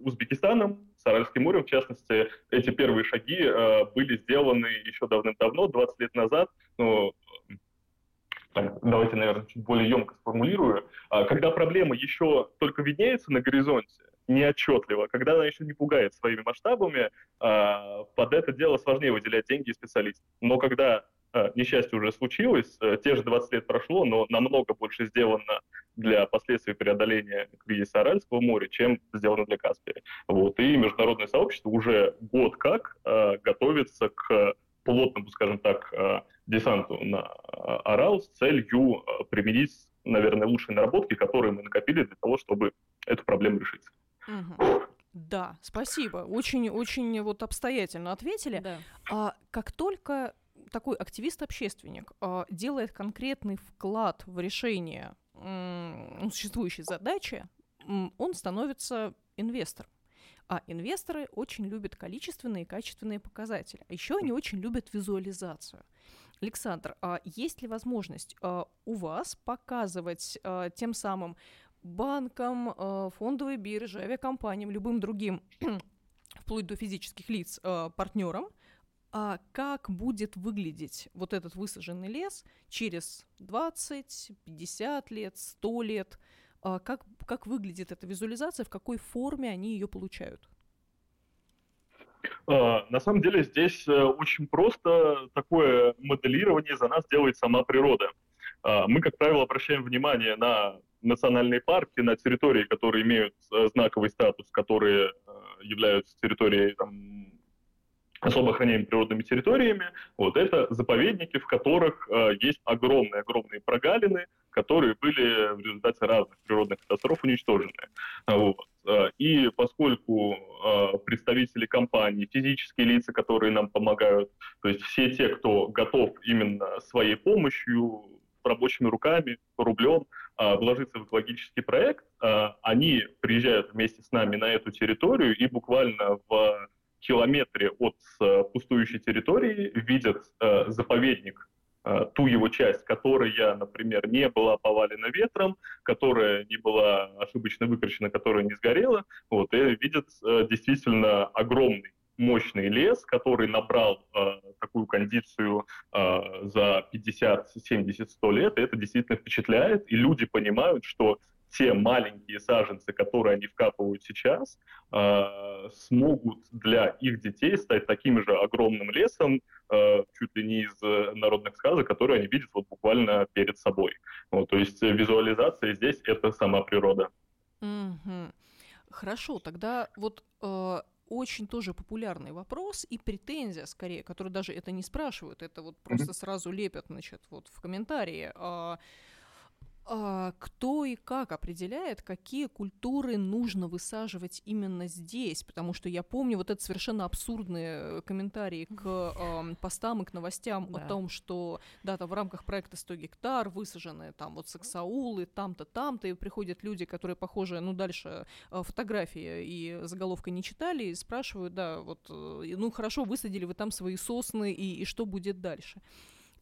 Узбекистаном, с Аральским морем, в частности, эти первые шаги э, были сделаны еще давным-давно, 20 лет назад, ну, так, давайте, наверное, чуть более емко сформулирую. Когда проблема еще только виднеется на горизонте, неотчетливо, когда она еще не пугает своими масштабами, а, под это дело сложнее выделять деньги и специалистов. Но когда а, несчастье уже случилось, э, те же 20 лет прошло, но намного больше сделано для последствий преодоления кризиса Аральского моря, чем сделано для Каспия. Вот. И международное сообщество уже год как э, готовится к плотному, скажем так, десанту на Арал с целью применить, наверное, лучшие наработки, которые мы накопили для того, чтобы эту проблему решить. Угу. Да, спасибо. Очень-очень вот обстоятельно ответили. Да. А, как только такой активист-общественник а, делает конкретный вклад в решение м, существующей задачи, м, он становится инвестором. А инвесторы очень любят количественные и качественные показатели. А еще они очень любят визуализацию. Александр, а есть ли возможность а, у вас показывать а, тем самым банкам, э, фондовой бирже, авиакомпаниям, любым другим, вплоть до физических лиц, партнерам, а как будет выглядеть вот этот высаженный лес через 20, 50 лет, 100 лет, а как, как выглядит эта визуализация, в какой форме они ее получают? А, на самом деле здесь э, очень просто такое моделирование за нас делает сама природа. А, мы, как правило, обращаем внимание на национальные парки на территории, которые имеют э, знаковый статус, которые э, являются территорией там, особо охраняемыми природными территориями, вот это заповедники, в которых есть огромные-огромные прогалины, которые были в результате разных природных катастроф уничтожены. Вот. Э, и поскольку э, представители компаний, физические лица, которые нам помогают, то есть все те, кто готов именно своей помощью, рабочими руками, рублем а, вложиться в экологический проект, а, они приезжают вместе с нами на эту территорию и буквально в километре от а, пустующей территории видят а, заповедник, а, ту его часть, которая, например, не была повалена ветром, которая не была ошибочно выкрашена, которая не сгорела, вот, и видят а, действительно огромный мощный лес, который набрал э, такую кондицию э, за 50, 70, 100 лет, это действительно впечатляет, и люди понимают, что те маленькие саженцы, которые они вкапывают сейчас, э, смогут для их детей стать таким же огромным лесом, э, чуть ли не из народных сказок, которые они видят вот буквально перед собой. Вот, то есть визуализация здесь — это сама природа. Mm-hmm. Хорошо, тогда вот э, очень тоже популярный вопрос и претензия, скорее, которые даже это не спрашивают, это вот просто mm-hmm. сразу лепят, значит, вот в комментарии. А, кто и как определяет, какие культуры нужно высаживать именно здесь? Потому что я помню вот это совершенно абсурдные э, комментарии к э, постам и к новостям да. о том, что да, там в рамках проекта 100 гектар высажены там вот саксаулы, там-то, там-то, и приходят люди, которые похожи, ну, дальше э, фотографии и заголовка не читали, и спрашивают, да, вот, э, ну, хорошо, высадили вы там свои сосны, и, и что будет дальше?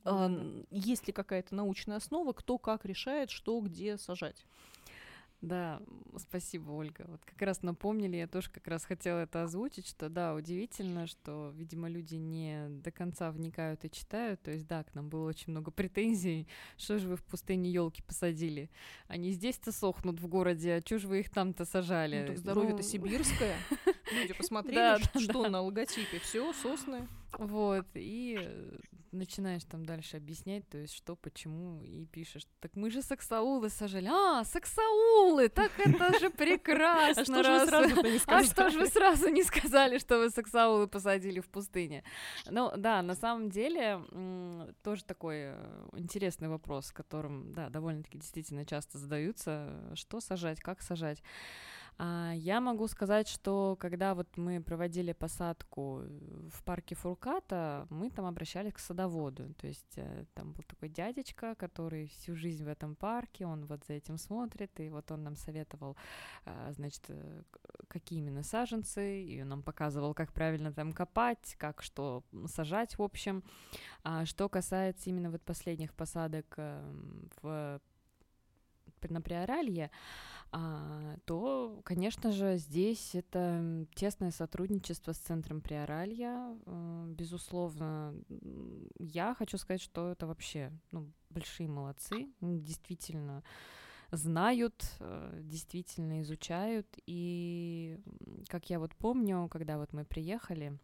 А, есть ли какая-то научная основа, кто как решает, что где сажать? Да, спасибо, Ольга. Вот как раз напомнили, я тоже как раз хотела это озвучить, что да, удивительно, что, видимо, люди не до конца вникают и читают. То есть, да, к нам было очень много претензий. Что же вы в пустыне елки посадили? Они здесь-то сохнут в городе, а что же вы их там-то сажали? Ну, так здоровье-то ну... сибирское. Люди посмотрели, что на логотипе. Все, сосны. Вот, и начинаешь там дальше объяснять, то есть что, почему, и пишешь, так мы же саксаулы сажали. А, саксаулы, так это же прекрасно. А что же вы сразу не сказали? А что же вы сразу не сказали, что вы саксаулы посадили в пустыне? Ну, да, на самом деле, тоже такой э, интересный вопрос, которым, да, довольно-таки действительно часто задаются, что сажать, как сажать. А, я могу сказать, что когда вот мы проводили посадку в парке Фурката, мы там обращались к садоводу. То есть э, там был такой дядечка, который всю жизнь в этом парке, он вот за этим смотрит, и вот он нам советовал, а, значит, э, какие именно саженцы, и он нам показывал, как правильно там копать, как что сажать, в общем. А что касается именно вот последних посадок эм, в на Приоралье, а, то, конечно же, здесь это тесное сотрудничество с Центром Приоралья. А, безусловно, я хочу сказать, что это вообще ну, большие молодцы, действительно знают, э, действительно изучают. И, как я вот помню, когда вот мы приехали,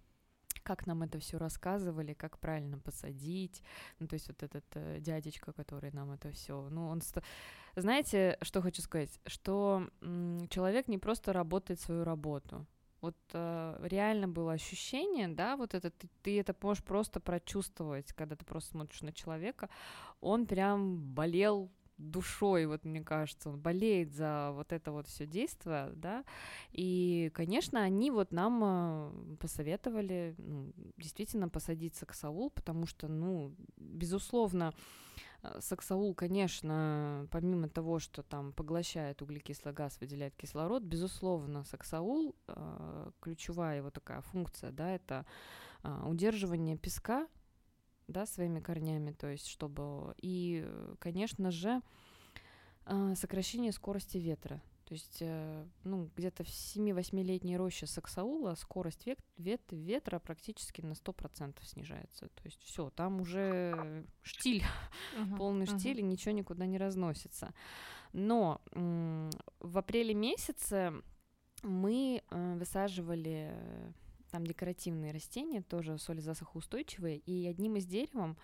как нам это все рассказывали, как правильно посадить. Ну, то есть вот этот э, дядечка, который нам это все, ну, он... Ст... Знаете, что хочу сказать? Что человек не просто работает свою работу. Вот э, реально было ощущение, да, вот это ты, ты это можешь просто прочувствовать, когда ты просто смотришь на человека. Он прям болел душой, вот мне кажется, он болеет за вот это вот все действие, да, и, конечно, они вот нам э, посоветовали ну, действительно посадить саксаул, потому что, ну, безусловно, Саксаул, конечно, помимо того, что там поглощает углекислый газ, выделяет кислород, безусловно, саксаул, э, ключевая его такая функция, да, это удерживание песка да, своими корнями, то есть чтобы... И, конечно же, сокращение скорости ветра. То есть, э, ну, где-то в 7-8-летней роще Саксаула скорость вет, вет, ветра практически на 100% снижается. То есть все, там уже штиль, uh-huh, полный uh-huh. штиль, и ничего никуда не разносится. Но в апреле месяце мы э, высаживали там декоративные растения, тоже солезасохоустойчивые, и одним из деревом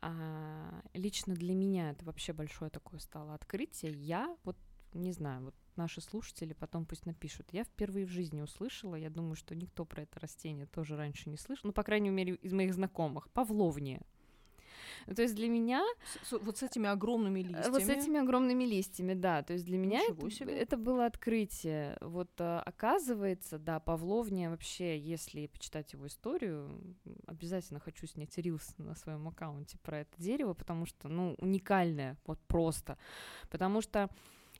а, лично для меня это вообще большое такое стало открытие. Я вот не знаю, вот наши слушатели потом пусть напишут. Я впервые в жизни услышала, я думаю, что никто про это растение тоже раньше не слышал, ну, по крайней мере, из моих знакомых, павловния. Ну, то есть для меня... С, с, вот с этими огромными листьями. Вот с этими огромными листьями, да. То есть для меня это, это было открытие. Вот а, оказывается, да, Павловния вообще, если почитать его историю, обязательно хочу снять рилс на своем аккаунте про это дерево, потому что, ну, уникальное, вот просто. Потому что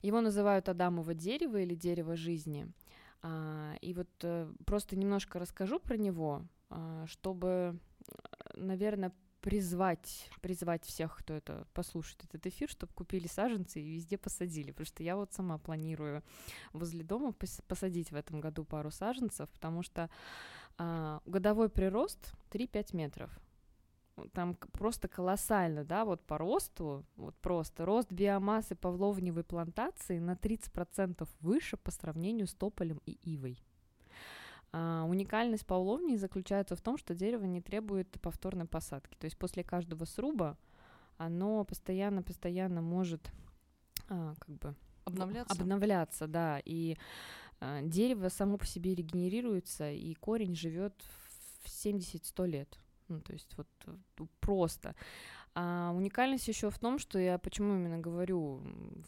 его называют Адамово дерево или дерево жизни. А, и вот а, просто немножко расскажу про него, а, чтобы, наверное, призвать, призвать всех, кто это послушает этот эфир, чтобы купили саженцы и везде посадили, потому что я вот сама планирую возле дома пос- посадить в этом году пару саженцев, потому что а, годовой прирост 3-5 метров. Там просто колоссально, да, вот по росту, вот просто рост биомассы павловневой плантации на 30% выше по сравнению с тополем и ивой. А, уникальность павловни заключается в том, что дерево не требует повторной посадки. То есть после каждого сруба оно постоянно-постоянно может а, как бы обновляться. обновляться, да, и а, дерево само по себе регенерируется, и корень живет в 70-100 лет. Ну, то есть вот просто. А уникальность еще в том, что я почему именно говорю,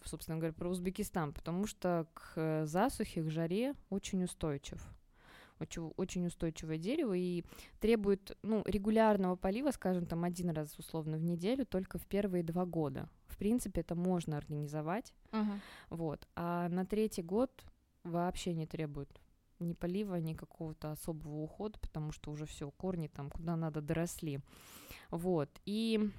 собственно говоря, про Узбекистан, потому что к засухе, к жаре очень устойчив очень, очень устойчивое дерево и требует ну, регулярного полива, скажем, там один раз условно в неделю, только в первые два года. В принципе, это можно организовать. Uh-huh. Вот. А на третий год вообще не требует ни полива, ни какого-то особого ухода, потому что уже все, корни там куда надо доросли. Вот. И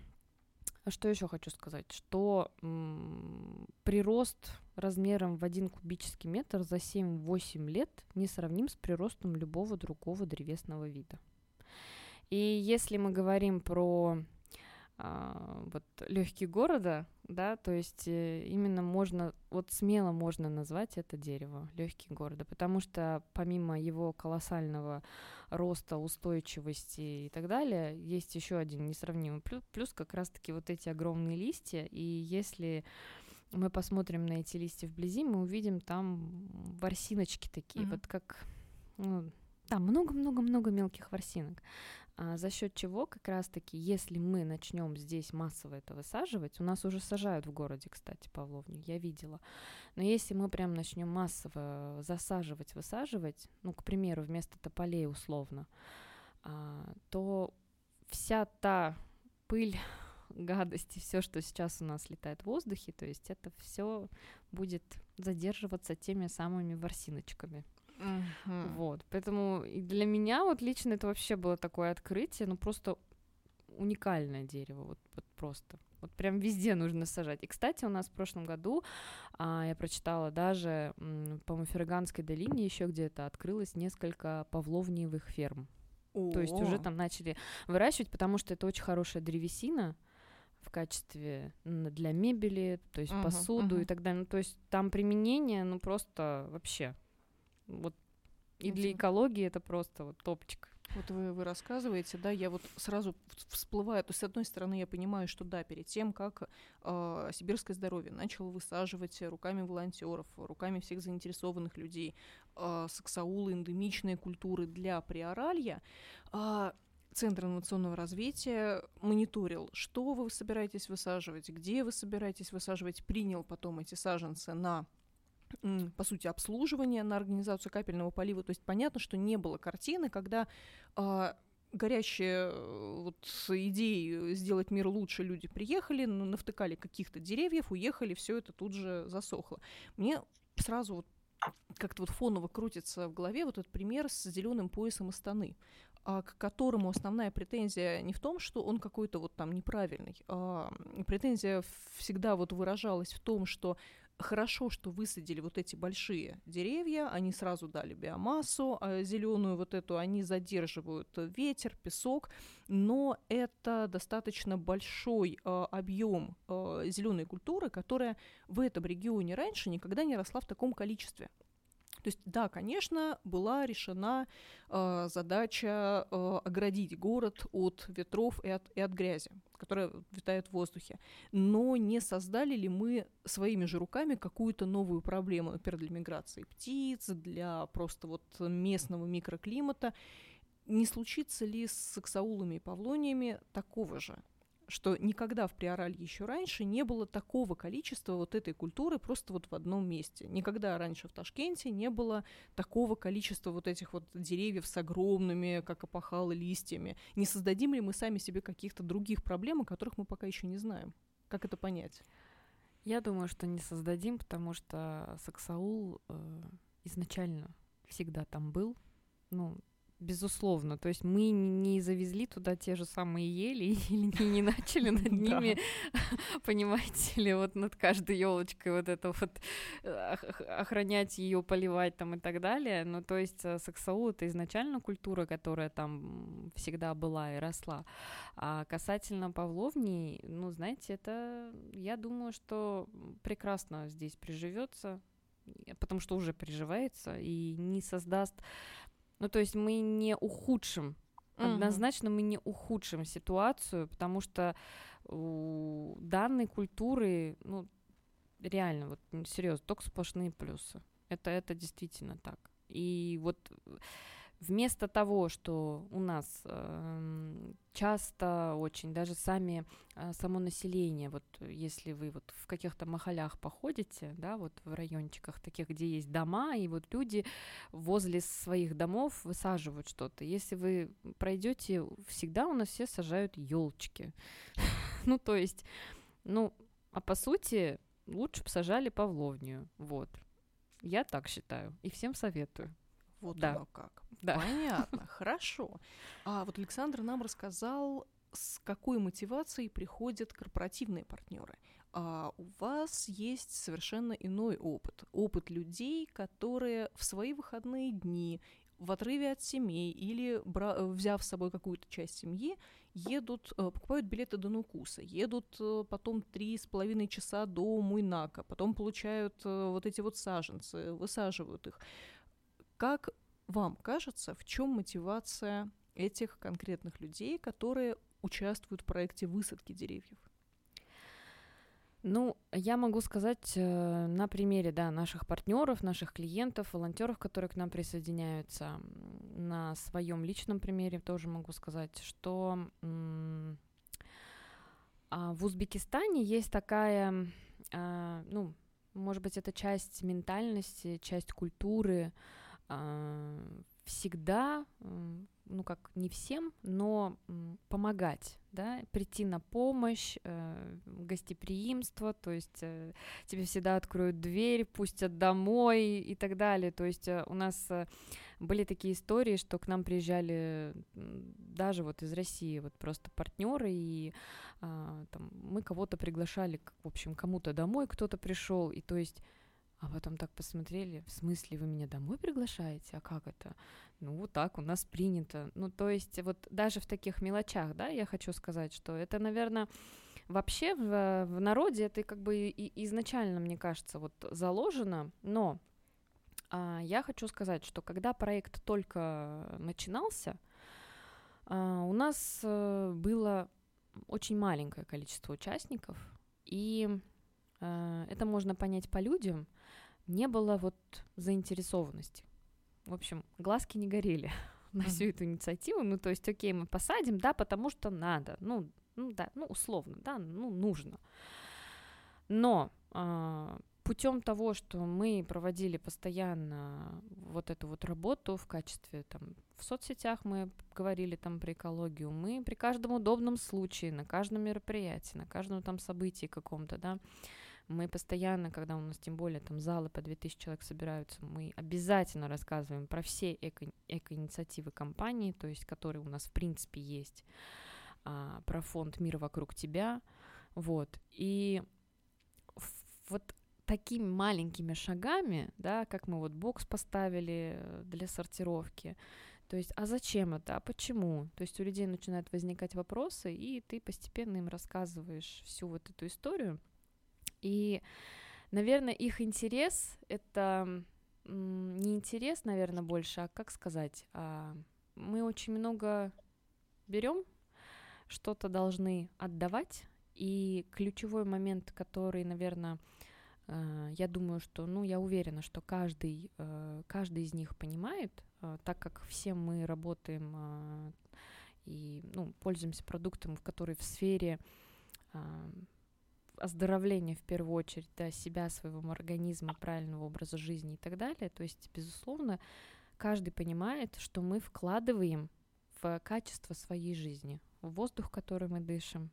что еще хочу сказать? Что м- прирост размером в один кубический метр за 7-8 лет не сравним с приростом любого другого древесного вида. И если мы говорим про вот легкие города, да, то есть э, именно можно, вот смело можно назвать это дерево легкие города, потому что помимо его колоссального роста, устойчивости и так далее, есть еще один несравнимый плюс, плюс как раз-таки вот эти огромные листья, и если мы посмотрим на эти листья вблизи, мы увидим там ворсиночки такие, mm-hmm. вот как ну, там много-много-много мелких ворсинок а, за счет чего как раз-таки, если мы начнем здесь массово это высаживать, у нас уже сажают в городе, кстати, Павловню, я видела, но если мы прям начнем массово засаживать, высаживать, ну, к примеру, вместо тополей условно, а, то вся та пыль, гадости, все, что сейчас у нас летает в воздухе, то есть это все будет задерживаться теми самыми ворсиночками. Uh-huh. Вот, поэтому для меня вот лично это вообще было такое открытие, ну просто уникальное дерево, вот, вот просто. Вот прям везде нужно сажать. И, кстати, у нас в прошлом году а, я прочитала даже, по-моему, Ферганской долине еще где-то открылось несколько павловниевых ферм. О-о-о. То есть уже там начали выращивать, потому что это очень хорошая древесина в качестве для мебели, то есть uh-huh, посуду uh-huh. и так далее. Ну, то есть там применение, ну просто вообще вот и для экологии это просто вот топчик. Вот вы, вы рассказываете, да, я вот сразу всплываю. То есть, с одной стороны, я понимаю, что да, перед тем, как э, сибирское здоровье начало высаживать руками волонтеров, руками всех заинтересованных людей э, саксаулы, эндемичные культуры для приоралья, э, Центр инновационного развития мониторил, что вы собираетесь высаживать, где вы собираетесь высаживать, принял потом эти саженцы на по сути, обслуживание на организацию капельного полива. То есть понятно, что не было картины, когда э, горящие вот идеи сделать мир лучше люди приехали, ну, навтыкали каких-то деревьев, уехали, все это тут же засохло. Мне сразу вот как-то вот фоново крутится в голове вот этот пример с зеленым поясом Астаны а, к которому основная претензия не в том, что он какой-то вот там неправильный. А претензия всегда вот выражалась в том, что хорошо, что высадили вот эти большие деревья, они сразу дали биомассу а зеленую вот эту, они задерживают ветер, песок, но это достаточно большой э, объем э, зеленой культуры, которая в этом регионе раньше никогда не росла в таком количестве. То есть, да, конечно, была решена э, задача э, оградить город от ветров и от, и от грязи, которая витает в воздухе. Но не создали ли мы своими же руками какую-то новую проблему, например, для миграции птиц, для просто вот местного микроклимата? Не случится ли с саксаулами и павлониями такого же? Что никогда в Приоралье еще раньше не было такого количества вот этой культуры просто вот в одном месте. Никогда раньше в Ташкенте не было такого количества вот этих вот деревьев с огромными, как опахалы, листьями. Не создадим ли мы сами себе каких-то других проблем, о которых мы пока еще не знаем? Как это понять? Я думаю, что не создадим, потому что Саксаул э, изначально всегда там был. Ну, безусловно. То есть мы не завезли туда те же самые ели или не начали над ними, понимаете ли, вот над каждой елочкой вот это вот э, охранять ее, поливать там и так далее. Ну, то есть э, саксаул это изначально культура, которая там всегда была и росла. А касательно Павловни, ну, знаете, это, я думаю, что прекрасно здесь приживется, потому что уже приживается и не создаст ну, то есть мы не ухудшим, однозначно мы не ухудшим ситуацию, потому что у данной культуры, ну, реально, вот серьезно, только сплошные плюсы. Это, это действительно так. И вот вместо того, что у нас э, часто очень даже сами э, само население, вот если вы вот в каких-то махалях походите, да, вот в райончиках таких, где есть дома, и вот люди возле своих домов высаживают что-то. Если вы пройдете, всегда у нас все сажают елочки. ну, то есть, ну, а по сути, лучше бы сажали павловнию, вот. Я так считаю, и всем советую. Вот да. оно как. Да. Понятно, хорошо. А вот Александр нам рассказал, с какой мотивацией приходят корпоративные партнеры. А у вас есть совершенно иной опыт. Опыт людей, которые в свои выходные дни в отрыве от семей или бра- взяв с собой какую-то часть семьи, едут, э, покупают билеты до Нукуса, едут э, потом три с половиной часа до Муйнака, потом получают э, вот эти вот саженцы, высаживают их. Как вам кажется, в чем мотивация этих конкретных людей, которые участвуют в проекте высадки деревьев? Ну, я могу сказать э, на примере да, наших партнеров, наших клиентов, волонтеров, которые к нам присоединяются. На своем личном примере тоже могу сказать, что а в Узбекистане есть такая, а, ну, может быть, это часть ментальности, часть культуры, а, всегда, ну как не всем, но помогать, да, прийти на помощь, э, гостеприимство, то есть э, тебе всегда откроют дверь, пустят домой и так далее. То есть э, у нас были такие истории, что к нам приезжали даже вот из России вот просто партнеры и а, там, мы кого-то приглашали, в общем, кому-то домой кто-то пришел, и то есть а потом так посмотрели, в смысле, вы меня домой приглашаете? А как это? Ну, вот так у нас принято. Ну, то есть вот даже в таких мелочах, да, я хочу сказать, что это, наверное, вообще в, в народе это как бы и изначально, мне кажется, вот заложено, но а, я хочу сказать, что когда проект только начинался, а, у нас а, было очень маленькое количество участников, и а, это можно понять по людям, не было вот заинтересованности. В общем, глазки не горели на всю эту инициативу. Ну, то есть, окей, мы посадим, да, потому что надо. Ну, ну да, ну, условно, да, ну, нужно. Но э, путем того, что мы проводили постоянно вот эту вот работу в качестве там в соцсетях мы говорили там про экологию, мы при каждом удобном случае, на каждом мероприятии, на каждом там событии каком-то, да, мы постоянно, когда у нас тем более там залы по 2000 человек собираются, мы обязательно рассказываем про все эко- эко-инициативы компании, то есть которые у нас в принципе есть, а, про фонд «Мир вокруг тебя», вот, и вот такими маленькими шагами, да, как мы вот бокс поставили э, для сортировки, то есть, а зачем это, а почему? То есть у людей начинают возникать вопросы, и ты постепенно им рассказываешь всю вот эту историю, и, наверное, их интерес — это не интерес, наверное, больше, а как сказать, а мы очень много берем, что-то должны отдавать, и ключевой момент, который, наверное, э, я думаю, что, ну, я уверена, что каждый, э, каждый из них понимает, э, так как все мы работаем и, ну, пользуемся продуктом, который в сфере оздоровления в первую очередь, да, себя, своего организма, правильного образа жизни и так далее. То есть, безусловно, каждый понимает, что мы вкладываем в качество своей жизни, в воздух, который мы дышим,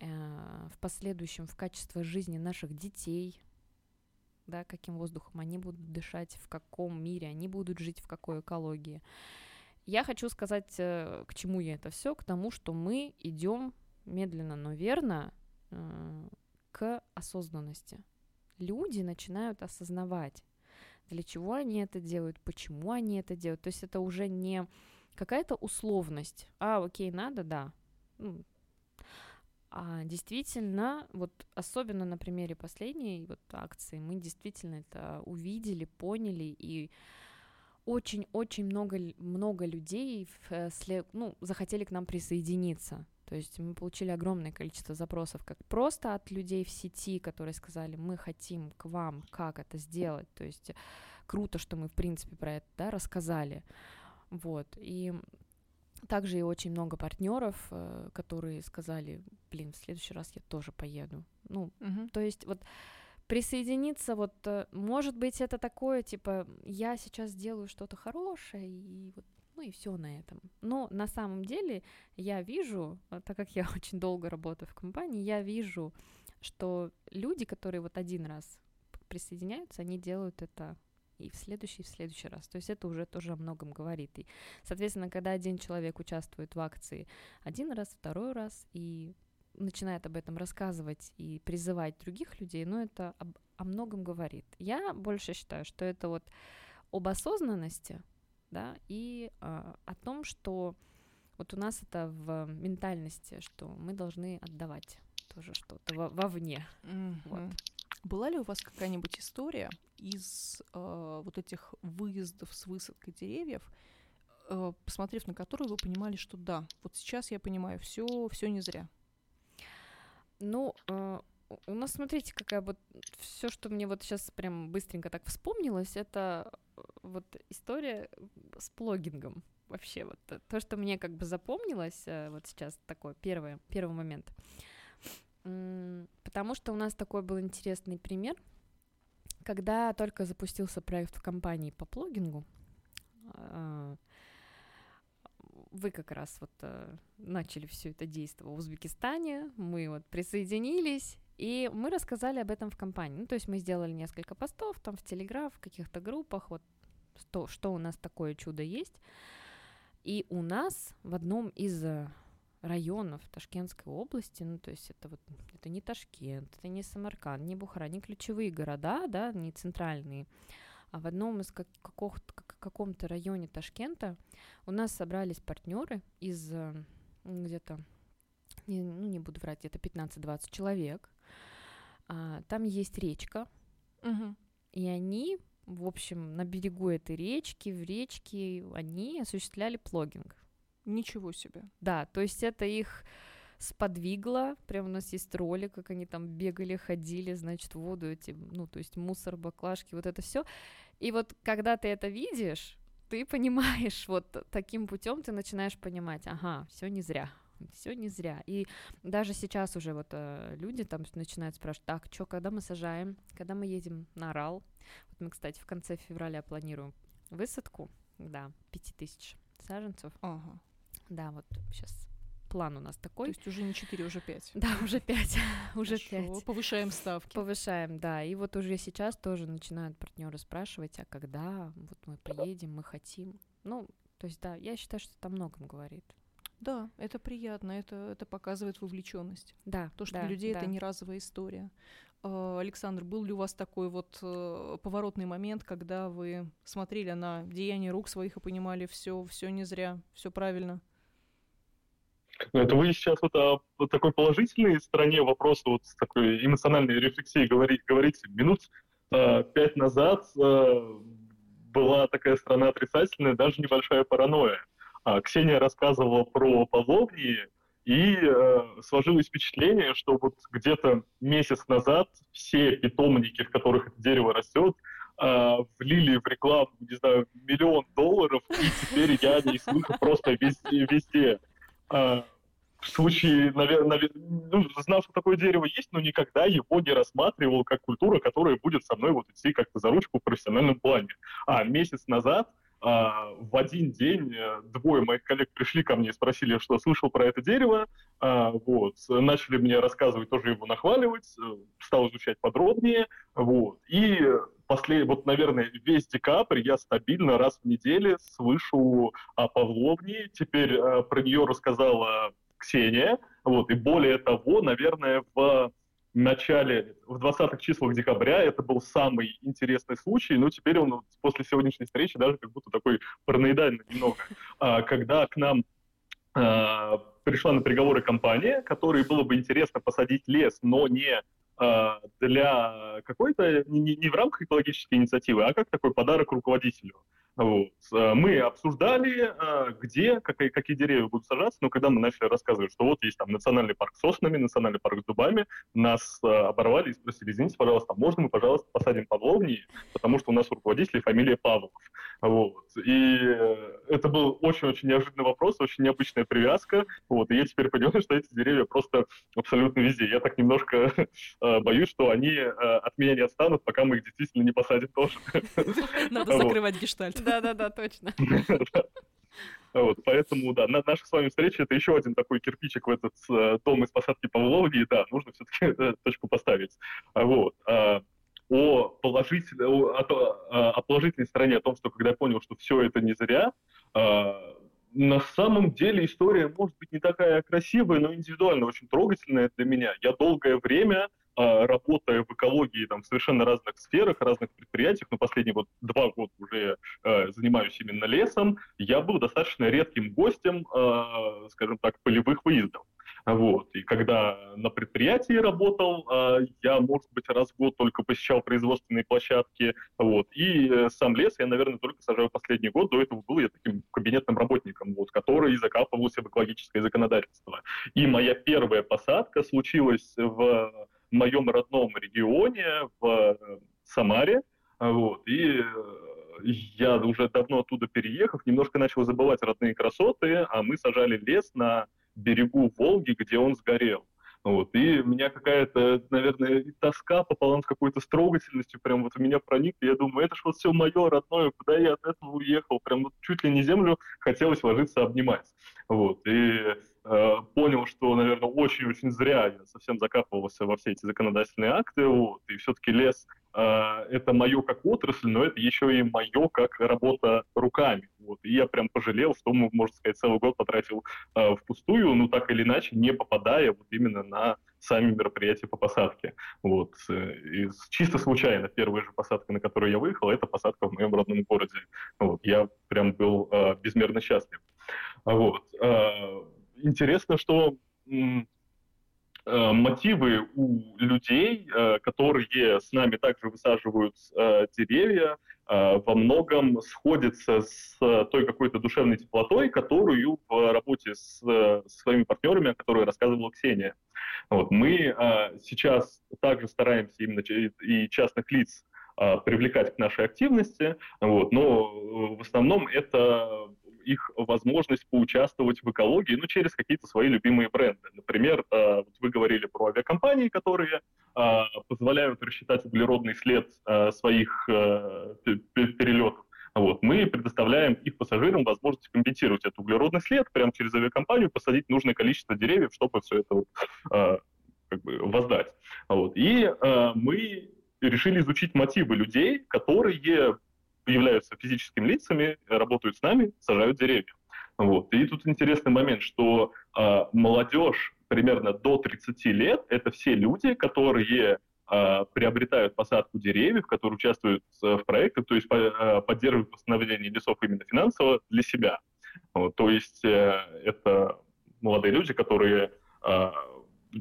э, в последующем в качество жизни наших детей, да, каким воздухом они будут дышать, в каком мире они будут жить, в какой экологии. Я хочу сказать, э, к чему я это все, к тому, что мы идем медленно, но верно э, к осознанности. Люди начинают осознавать, для чего они это делают, почему они это делают. То есть это уже не какая-то условность. А, окей, надо, да. Ну, а действительно, вот особенно на примере последней вот акции, мы действительно это увидели, поняли и очень-очень много, много людей вслед, ну, захотели к нам присоединиться. То есть мы получили огромное количество запросов, как просто от людей в сети, которые сказали, мы хотим к вам, как это сделать. То есть круто, что мы, в принципе, про это да, рассказали. Вот, и также и очень много партнеров, э, которые сказали, блин, в следующий раз я тоже поеду. Ну, угу. то есть вот присоединиться, вот, э, может быть, это такое, типа, я сейчас делаю что-то хорошее, и вот, ну и все на этом. Но на самом деле я вижу, э, так как я очень долго работаю в компании, я вижу, что люди, которые вот один раз присоединяются, они делают это и в следующий, и в следующий раз. То есть это уже тоже о многом говорит. И, соответственно, когда один человек участвует в акции один раз, второй раз, и начинает об этом рассказывать и призывать других людей, ну, это об, о многом говорит. Я больше считаю, что это вот об осознанности, да, и э, о том, что вот у нас это в ментальности, что мы должны отдавать тоже что-то во- вовне. Mm-hmm. Вот. Была ли у вас какая-нибудь история из э, вот этих выездов с высадкой деревьев, э, посмотрев на которую вы понимали, что да, вот сейчас я понимаю, все, все не зря? Ну, э, у нас, смотрите, какая вот все, что мне вот сейчас прям быстренько так вспомнилось, это э, вот история с плогингом. Вообще, вот э, то, что мне как бы запомнилось, э, вот сейчас такой первый, первый момент. Потому что у нас такой был интересный пример, когда только запустился проект в компании по плогингу, вы как раз вот э, начали все это действие в Узбекистане, мы вот присоединились, и мы рассказали об этом в компании. Ну, то есть мы сделали несколько постов там в Телеграф, в каких-то группах, вот что, что у нас такое чудо есть. И у нас в одном из э, районов Ташкентской области, ну, то есть это вот, это не Ташкент, это не Самарканд, не Бухара, не ключевые города, да, не центральные, а в одном из как, каком-то районе Ташкента у нас собрались партнеры из э, где-то, ну, не буду врать, где-то 15-20 человек, а, там есть речка, угу. и они в общем, на берегу этой речки, в речке, они осуществляли плогинг. Ничего себе. Да, то есть это их сподвигло, прям у нас есть ролик, как они там бегали, ходили, значит, воду эти, ну, то есть мусор, баклажки, вот это все. И вот когда ты это видишь, ты понимаешь, вот таким путем ты начинаешь понимать, ага, все не зря, все не зря. И даже сейчас уже вот э, люди там начинают спрашивать, так, что, когда мы сажаем, когда мы едем на Орал. Вот мы, кстати, в конце февраля планируем высадку, да, 5000 саженцев. Ага. Да, вот сейчас план у нас такой. То есть уже не 4, уже 5. Да, уже 5. уже 5. Повышаем ставки. Повышаем, да. И вот уже сейчас тоже начинают партнеры спрашивать, а когда вот мы приедем, мы хотим. Ну, то есть, да, я считаю, что это о многом говорит. Да, это приятно, это, это показывает вовлеченность. Да. То, что да, для людей да. это не разовая история. А, Александр, был ли у вас такой вот э, поворотный момент, когда вы смотрели на деяния рук своих и понимали, все, все не зря, все правильно? Ну, это вы сейчас вот о, о такой положительной стороне вопроса, вот с такой эмоциональной рефлексией говорите, говорите. Минут э, пять назад э, была такая сторона отрицательная, даже небольшая паранойя. Ксения рассказывала про Павловни, и э, сложилось впечатление, что вот где-то месяц назад все питомники, в которых это дерево растет, э, влили в рекламу, не знаю, миллион долларов, и теперь я не слышу просто везде. везде. Э, в случае, наверное, ну, знав, что такое дерево есть, но никогда его не рассматривал как культура, которая будет со мной вот идти как-то за ручку в профессиональном плане. А месяц назад а, в один день э, двое моих коллег пришли ко мне и спросили, что слышал про это дерево, а, вот, начали мне рассказывать, тоже его нахваливать, э, стал изучать подробнее, вот, и после, вот, наверное, весь декабрь я стабильно раз в неделю слышу о Павловне, теперь э, про нее рассказала Ксения, вот, и более того, наверное, в начале, в 20-х числах декабря это был самый интересный случай, но теперь он после сегодняшней встречи даже как будто такой параноидальный немного, а, когда к нам а, пришла на переговоры компания, которой было бы интересно посадить лес, но не а, для какой-то, не, не в рамках экологической инициативы, а как такой подарок руководителю. Вот. Э, мы обсуждали, э, где, какие, какие деревья будут сажаться, но когда мы начали рассказывать, что вот есть там национальный парк с соснами, национальный парк с дубами, нас э, оборвали и спросили, извините, пожалуйста, можно мы, пожалуйста, посадим павловни, потому что у нас у руководителей фамилия Павлов. Вот. И это был очень-очень неожиданный вопрос, очень необычная привязка, вот. и я теперь понимаю, что эти деревья просто абсолютно везде. Я так немножко боюсь, что они от меня не отстанут, пока мы их действительно не посадим тоже. Надо закрывать гештальт. Да-да-да, точно. Вот, поэтому, да, наша с вами встреча — это еще один такой кирпичик в этот э, дом из посадки Павловги, да, нужно все-таки э, точку поставить. Вот. А, о, положительной, о, о, о положительной стороне, о том, что когда я понял, что все это не зря, а, на самом деле история может быть не такая красивая, но индивидуально очень трогательная для меня. Я долгое время а, работая в экологии там, в совершенно разных сферах, разных предприятиях, но последние вот два года уже э, занимаюсь именно лесом, я был достаточно редким гостем, э, скажем так, полевых выездов. Вот. И когда на предприятии работал, э, я, может быть, раз в год только посещал производственные площадки. Вот. И э, сам лес я, наверное, только сажаю последний год. До этого был я таким кабинетным работником, вот, который закапывался в экологическое законодательство. И моя первая посадка случилась в моем родном регионе, в э, Самаре, вот, и э, я уже давно оттуда переехав, немножко начал забывать родные красоты, а мы сажали лес на берегу Волги, где он сгорел. Вот. И у меня какая-то, наверное, тоска пополам с какой-то строгательностью прям вот у меня проникла. Я думаю, это ж вот все мое родное, куда я от этого уехал. Прям вот чуть ли не землю хотелось ложиться обнимать. Вот. И понял, что, наверное, очень-очень зря я совсем закапывался во все эти законодательные акты, вот, и все-таки лес э, это мое как отрасль, но это еще и мое как работа руками, вот, и я прям пожалел, что, можно сказать, целый год потратил э, впустую, ну, так или иначе, не попадая вот именно на сами мероприятия по посадке. Вот. И чисто случайно первая же посадка, на которую я выехал, это посадка в моем родном городе. Вот. Я прям был э, безмерно счастлив. Вот. Э, интересно, что э, мотивы у людей, э, которые с нами также высаживают деревья, во многом сходятся с той какой-то душевной теплотой, которую в работе с своими партнерами, о которой рассказывала Ксения. Вот. Мы сейчас также стараемся именно и частных лиц привлекать к нашей активности, вот, но в основном это их возможность поучаствовать в экологии, ну, через какие-то свои любимые бренды. Например, э, вы говорили про авиакомпании, которые э, позволяют рассчитать углеродный след э, своих перелетов. Вот. Мы предоставляем их пассажирам возможность компенсировать этот углеродный след, прямо через авиакомпанию посадить нужное количество деревьев, чтобы все это вот, как бы воздать. Вот. И мы решили изучить мотивы людей, которые являются физическими лицами, работают с нами, сажают деревья. Вот. И тут интересный момент, что э, молодежь примерно до 30 лет – это все люди, которые э, приобретают посадку деревьев, которые участвуют в проектах, то есть по, э, поддерживают восстановление лесов именно финансово для себя. Вот. То есть э, это молодые люди, которые э,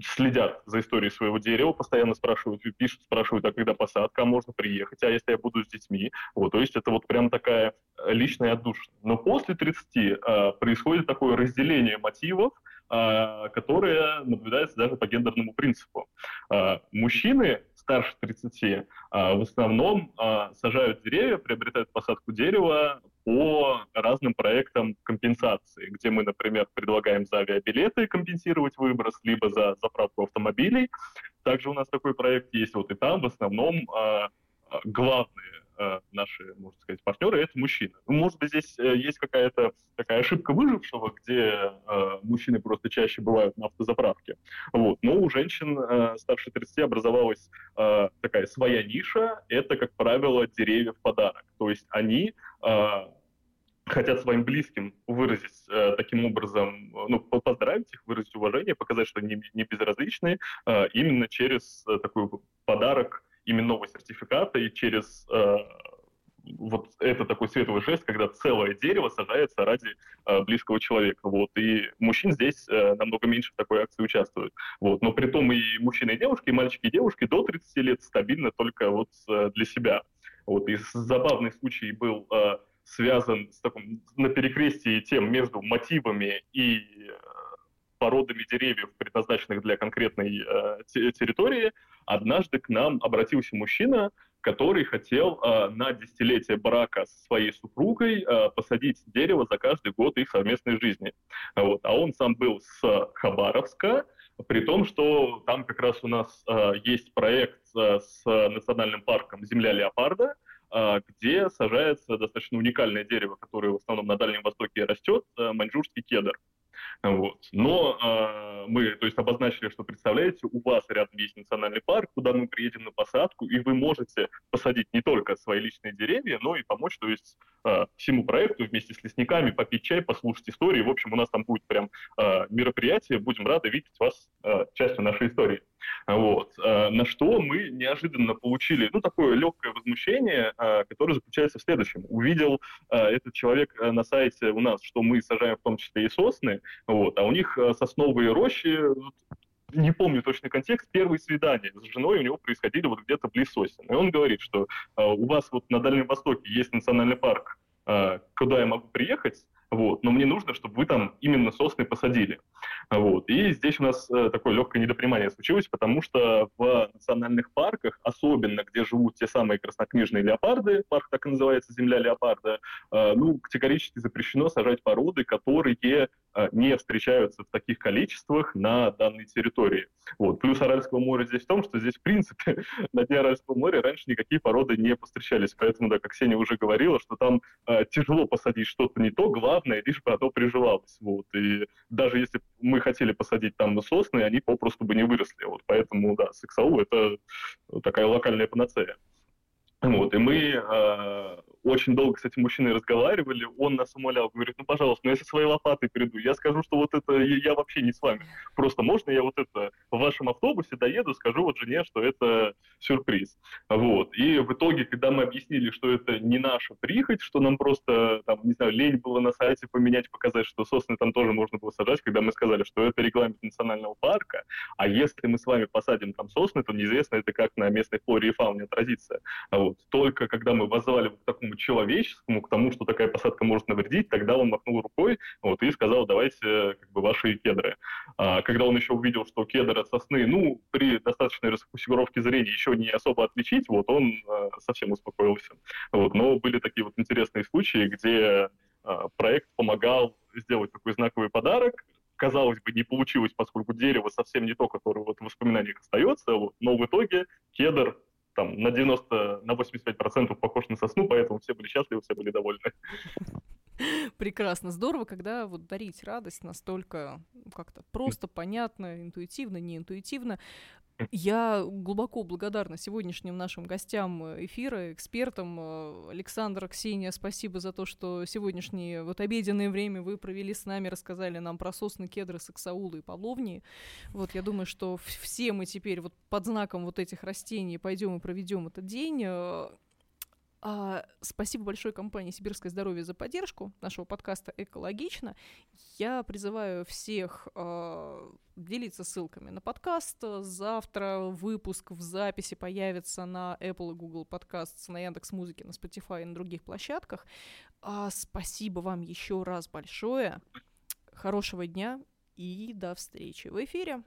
следят за историей своего дерева, постоянно спрашивают, пишут, спрашивают, а когда посадка, а можно приехать, а если я буду с детьми? Вот, то есть это вот прям такая э, личная отдушина. Но после 30 э, происходит такое разделение мотивов, э, которое наблюдается даже по гендерному принципу. Э, мужчины старше 30 э, в основном э, сажают деревья, приобретают посадку дерева по разным проектам компенсации, где мы, например, предлагаем за авиабилеты компенсировать выброс, либо за заправку автомобилей. Также у нас такой проект есть, вот и там в основном а, а, главные а, наши, можно сказать, партнеры это мужчины. Ну, может быть, здесь э, есть какая-то такая ошибка выжившего, где э, мужчины просто чаще бывают на автозаправке. Вот. Но у женщин э, старше 30 образовалась э, такая своя ниша. Это, как правило, деревья в подарок. То есть они э, хотят своим близким выразить э, таким образом, ну, поздравить их, выразить уважение, показать, что они не безразличны, э, именно через э, такой подарок именного сертификата и через э, вот это такой светлый жест, когда целое дерево сажается ради э, близкого человека. Вот. И мужчин здесь э, намного меньше в такой акции участвуют. Вот. Но при том и мужчины и девушки, и мальчики и девушки до 30 лет стабильно только вот э, для себя. Вот. И забавный случай был э, связан с таком, на перекрестии тем между мотивами и э, породами деревьев, предназначенных для конкретной э, территории, однажды к нам обратился мужчина, который хотел э, на десятилетие брака со своей супругой э, посадить дерево за каждый год их совместной жизни. Вот. А он сам был с Хабаровска, при том, что там как раз у нас э, есть проект э, с национальным парком «Земля леопарда», э, где сажается достаточно уникальное дерево, которое в основном на Дальнем Востоке растет, э, маньчжурский кедр. Вот. Но э, мы, то есть, обозначили, что, представляете, у вас рядом есть национальный парк, куда мы приедем на посадку, и вы можете посадить не только свои личные деревья, но и помочь, то есть, э, всему проекту вместе с лесниками, попить чай, послушать истории. В общем, у нас там будет прям э, мероприятие, будем рады видеть вас э, частью нашей истории. Вот. Э, на что мы неожиданно получили, ну, такое легкое возмущение, э, которое заключается в следующем. Увидел э, этот человек на сайте у нас, что мы сажаем в том числе и сосны, вот, а у них сосновые рощи, не помню точный контекст, первые свидания с женой у него происходили вот где-то близ сосен. И он говорит, что у вас вот на Дальнем Востоке есть национальный парк, куда я могу приехать, вот, но мне нужно, чтобы вы там именно сосны посадили. Вот. И здесь у нас э, такое легкое недопонимание случилось, потому что в национальных парках, особенно где живут те самые краснокнижные леопарды, парк так и называется «Земля леопарда», э, ну, категорически запрещено сажать породы, которые э, не встречаются в таких количествах на данной территории. Вот. Плюс Аральского моря здесь в том, что здесь, в принципе, на дне Аральского моря раньше никакие породы не постречались. Поэтому, да, как Сеня уже говорила, что там э, тяжело посадить что-то не то, главное, лишь бы оно приживалось. Вот. И даже если мы хотели посадить там сосны, они попросту бы не выросли. Вот. Поэтому, да, сексаул — это такая локальная панацея. Вот, и мы э, очень долго с этим мужчиной разговаривали, он нас умолял, говорит, ну, пожалуйста, ну, я со своей лопатой приду, я скажу, что вот это, я вообще не с вами, просто можно я вот это в вашем автобусе доеду, скажу вот жене, что это сюрприз. Вот, и в итоге, когда мы объяснили, что это не наша прихоть, что нам просто, там, не знаю, лень было на сайте поменять, показать, что сосны там тоже можно было сажать, когда мы сказали, что это регламент национального парка, а если мы с вами посадим там сосны, то неизвестно это как на местной флоре и фауне отразится. Вот. Только когда мы возвали к такому человеческому, к тому, что такая посадка может навредить, тогда он махнул рукой вот, и сказал, давайте как бы ваши кедры. А, когда он еще увидел, что кедр от сосны, ну, при достаточной расфокусировке зрения еще не особо отличить, вот он а, совсем успокоился. Вот, но были такие вот интересные случаи, где а, проект помогал сделать такой знаковый подарок, казалось бы, не получилось, поскольку дерево совсем не то, которое вот в воспоминаниях остается, вот, но в итоге кедр там на 90, на 85% похож на сосну, поэтому все были счастливы, все были довольны. Прекрасно, здорово, когда вот дарить радость настолько ну, как-то просто, понятно, интуитивно, не интуитивно. Я глубоко благодарна сегодняшним нашим гостям э, эфира, экспертам. Э, Александр, Ксения, спасибо за то, что сегодняшнее вот обеденное время вы провели с нами, рассказали нам про сосны, кедры, саксаулы и половни. Вот я думаю, что все мы теперь вот под знаком вот этих растений пойдем и проведем этот день. А, спасибо большое компании «Сибирское здоровье» за поддержку нашего подкаста «Экологично». Я призываю всех а, делиться ссылками на подкаст. Завтра выпуск в записи появится на Apple и Google Podcasts, на Яндекс Музыке, на Spotify и на других площадках. А, спасибо вам еще раз большое. Хорошего дня и до встречи в эфире.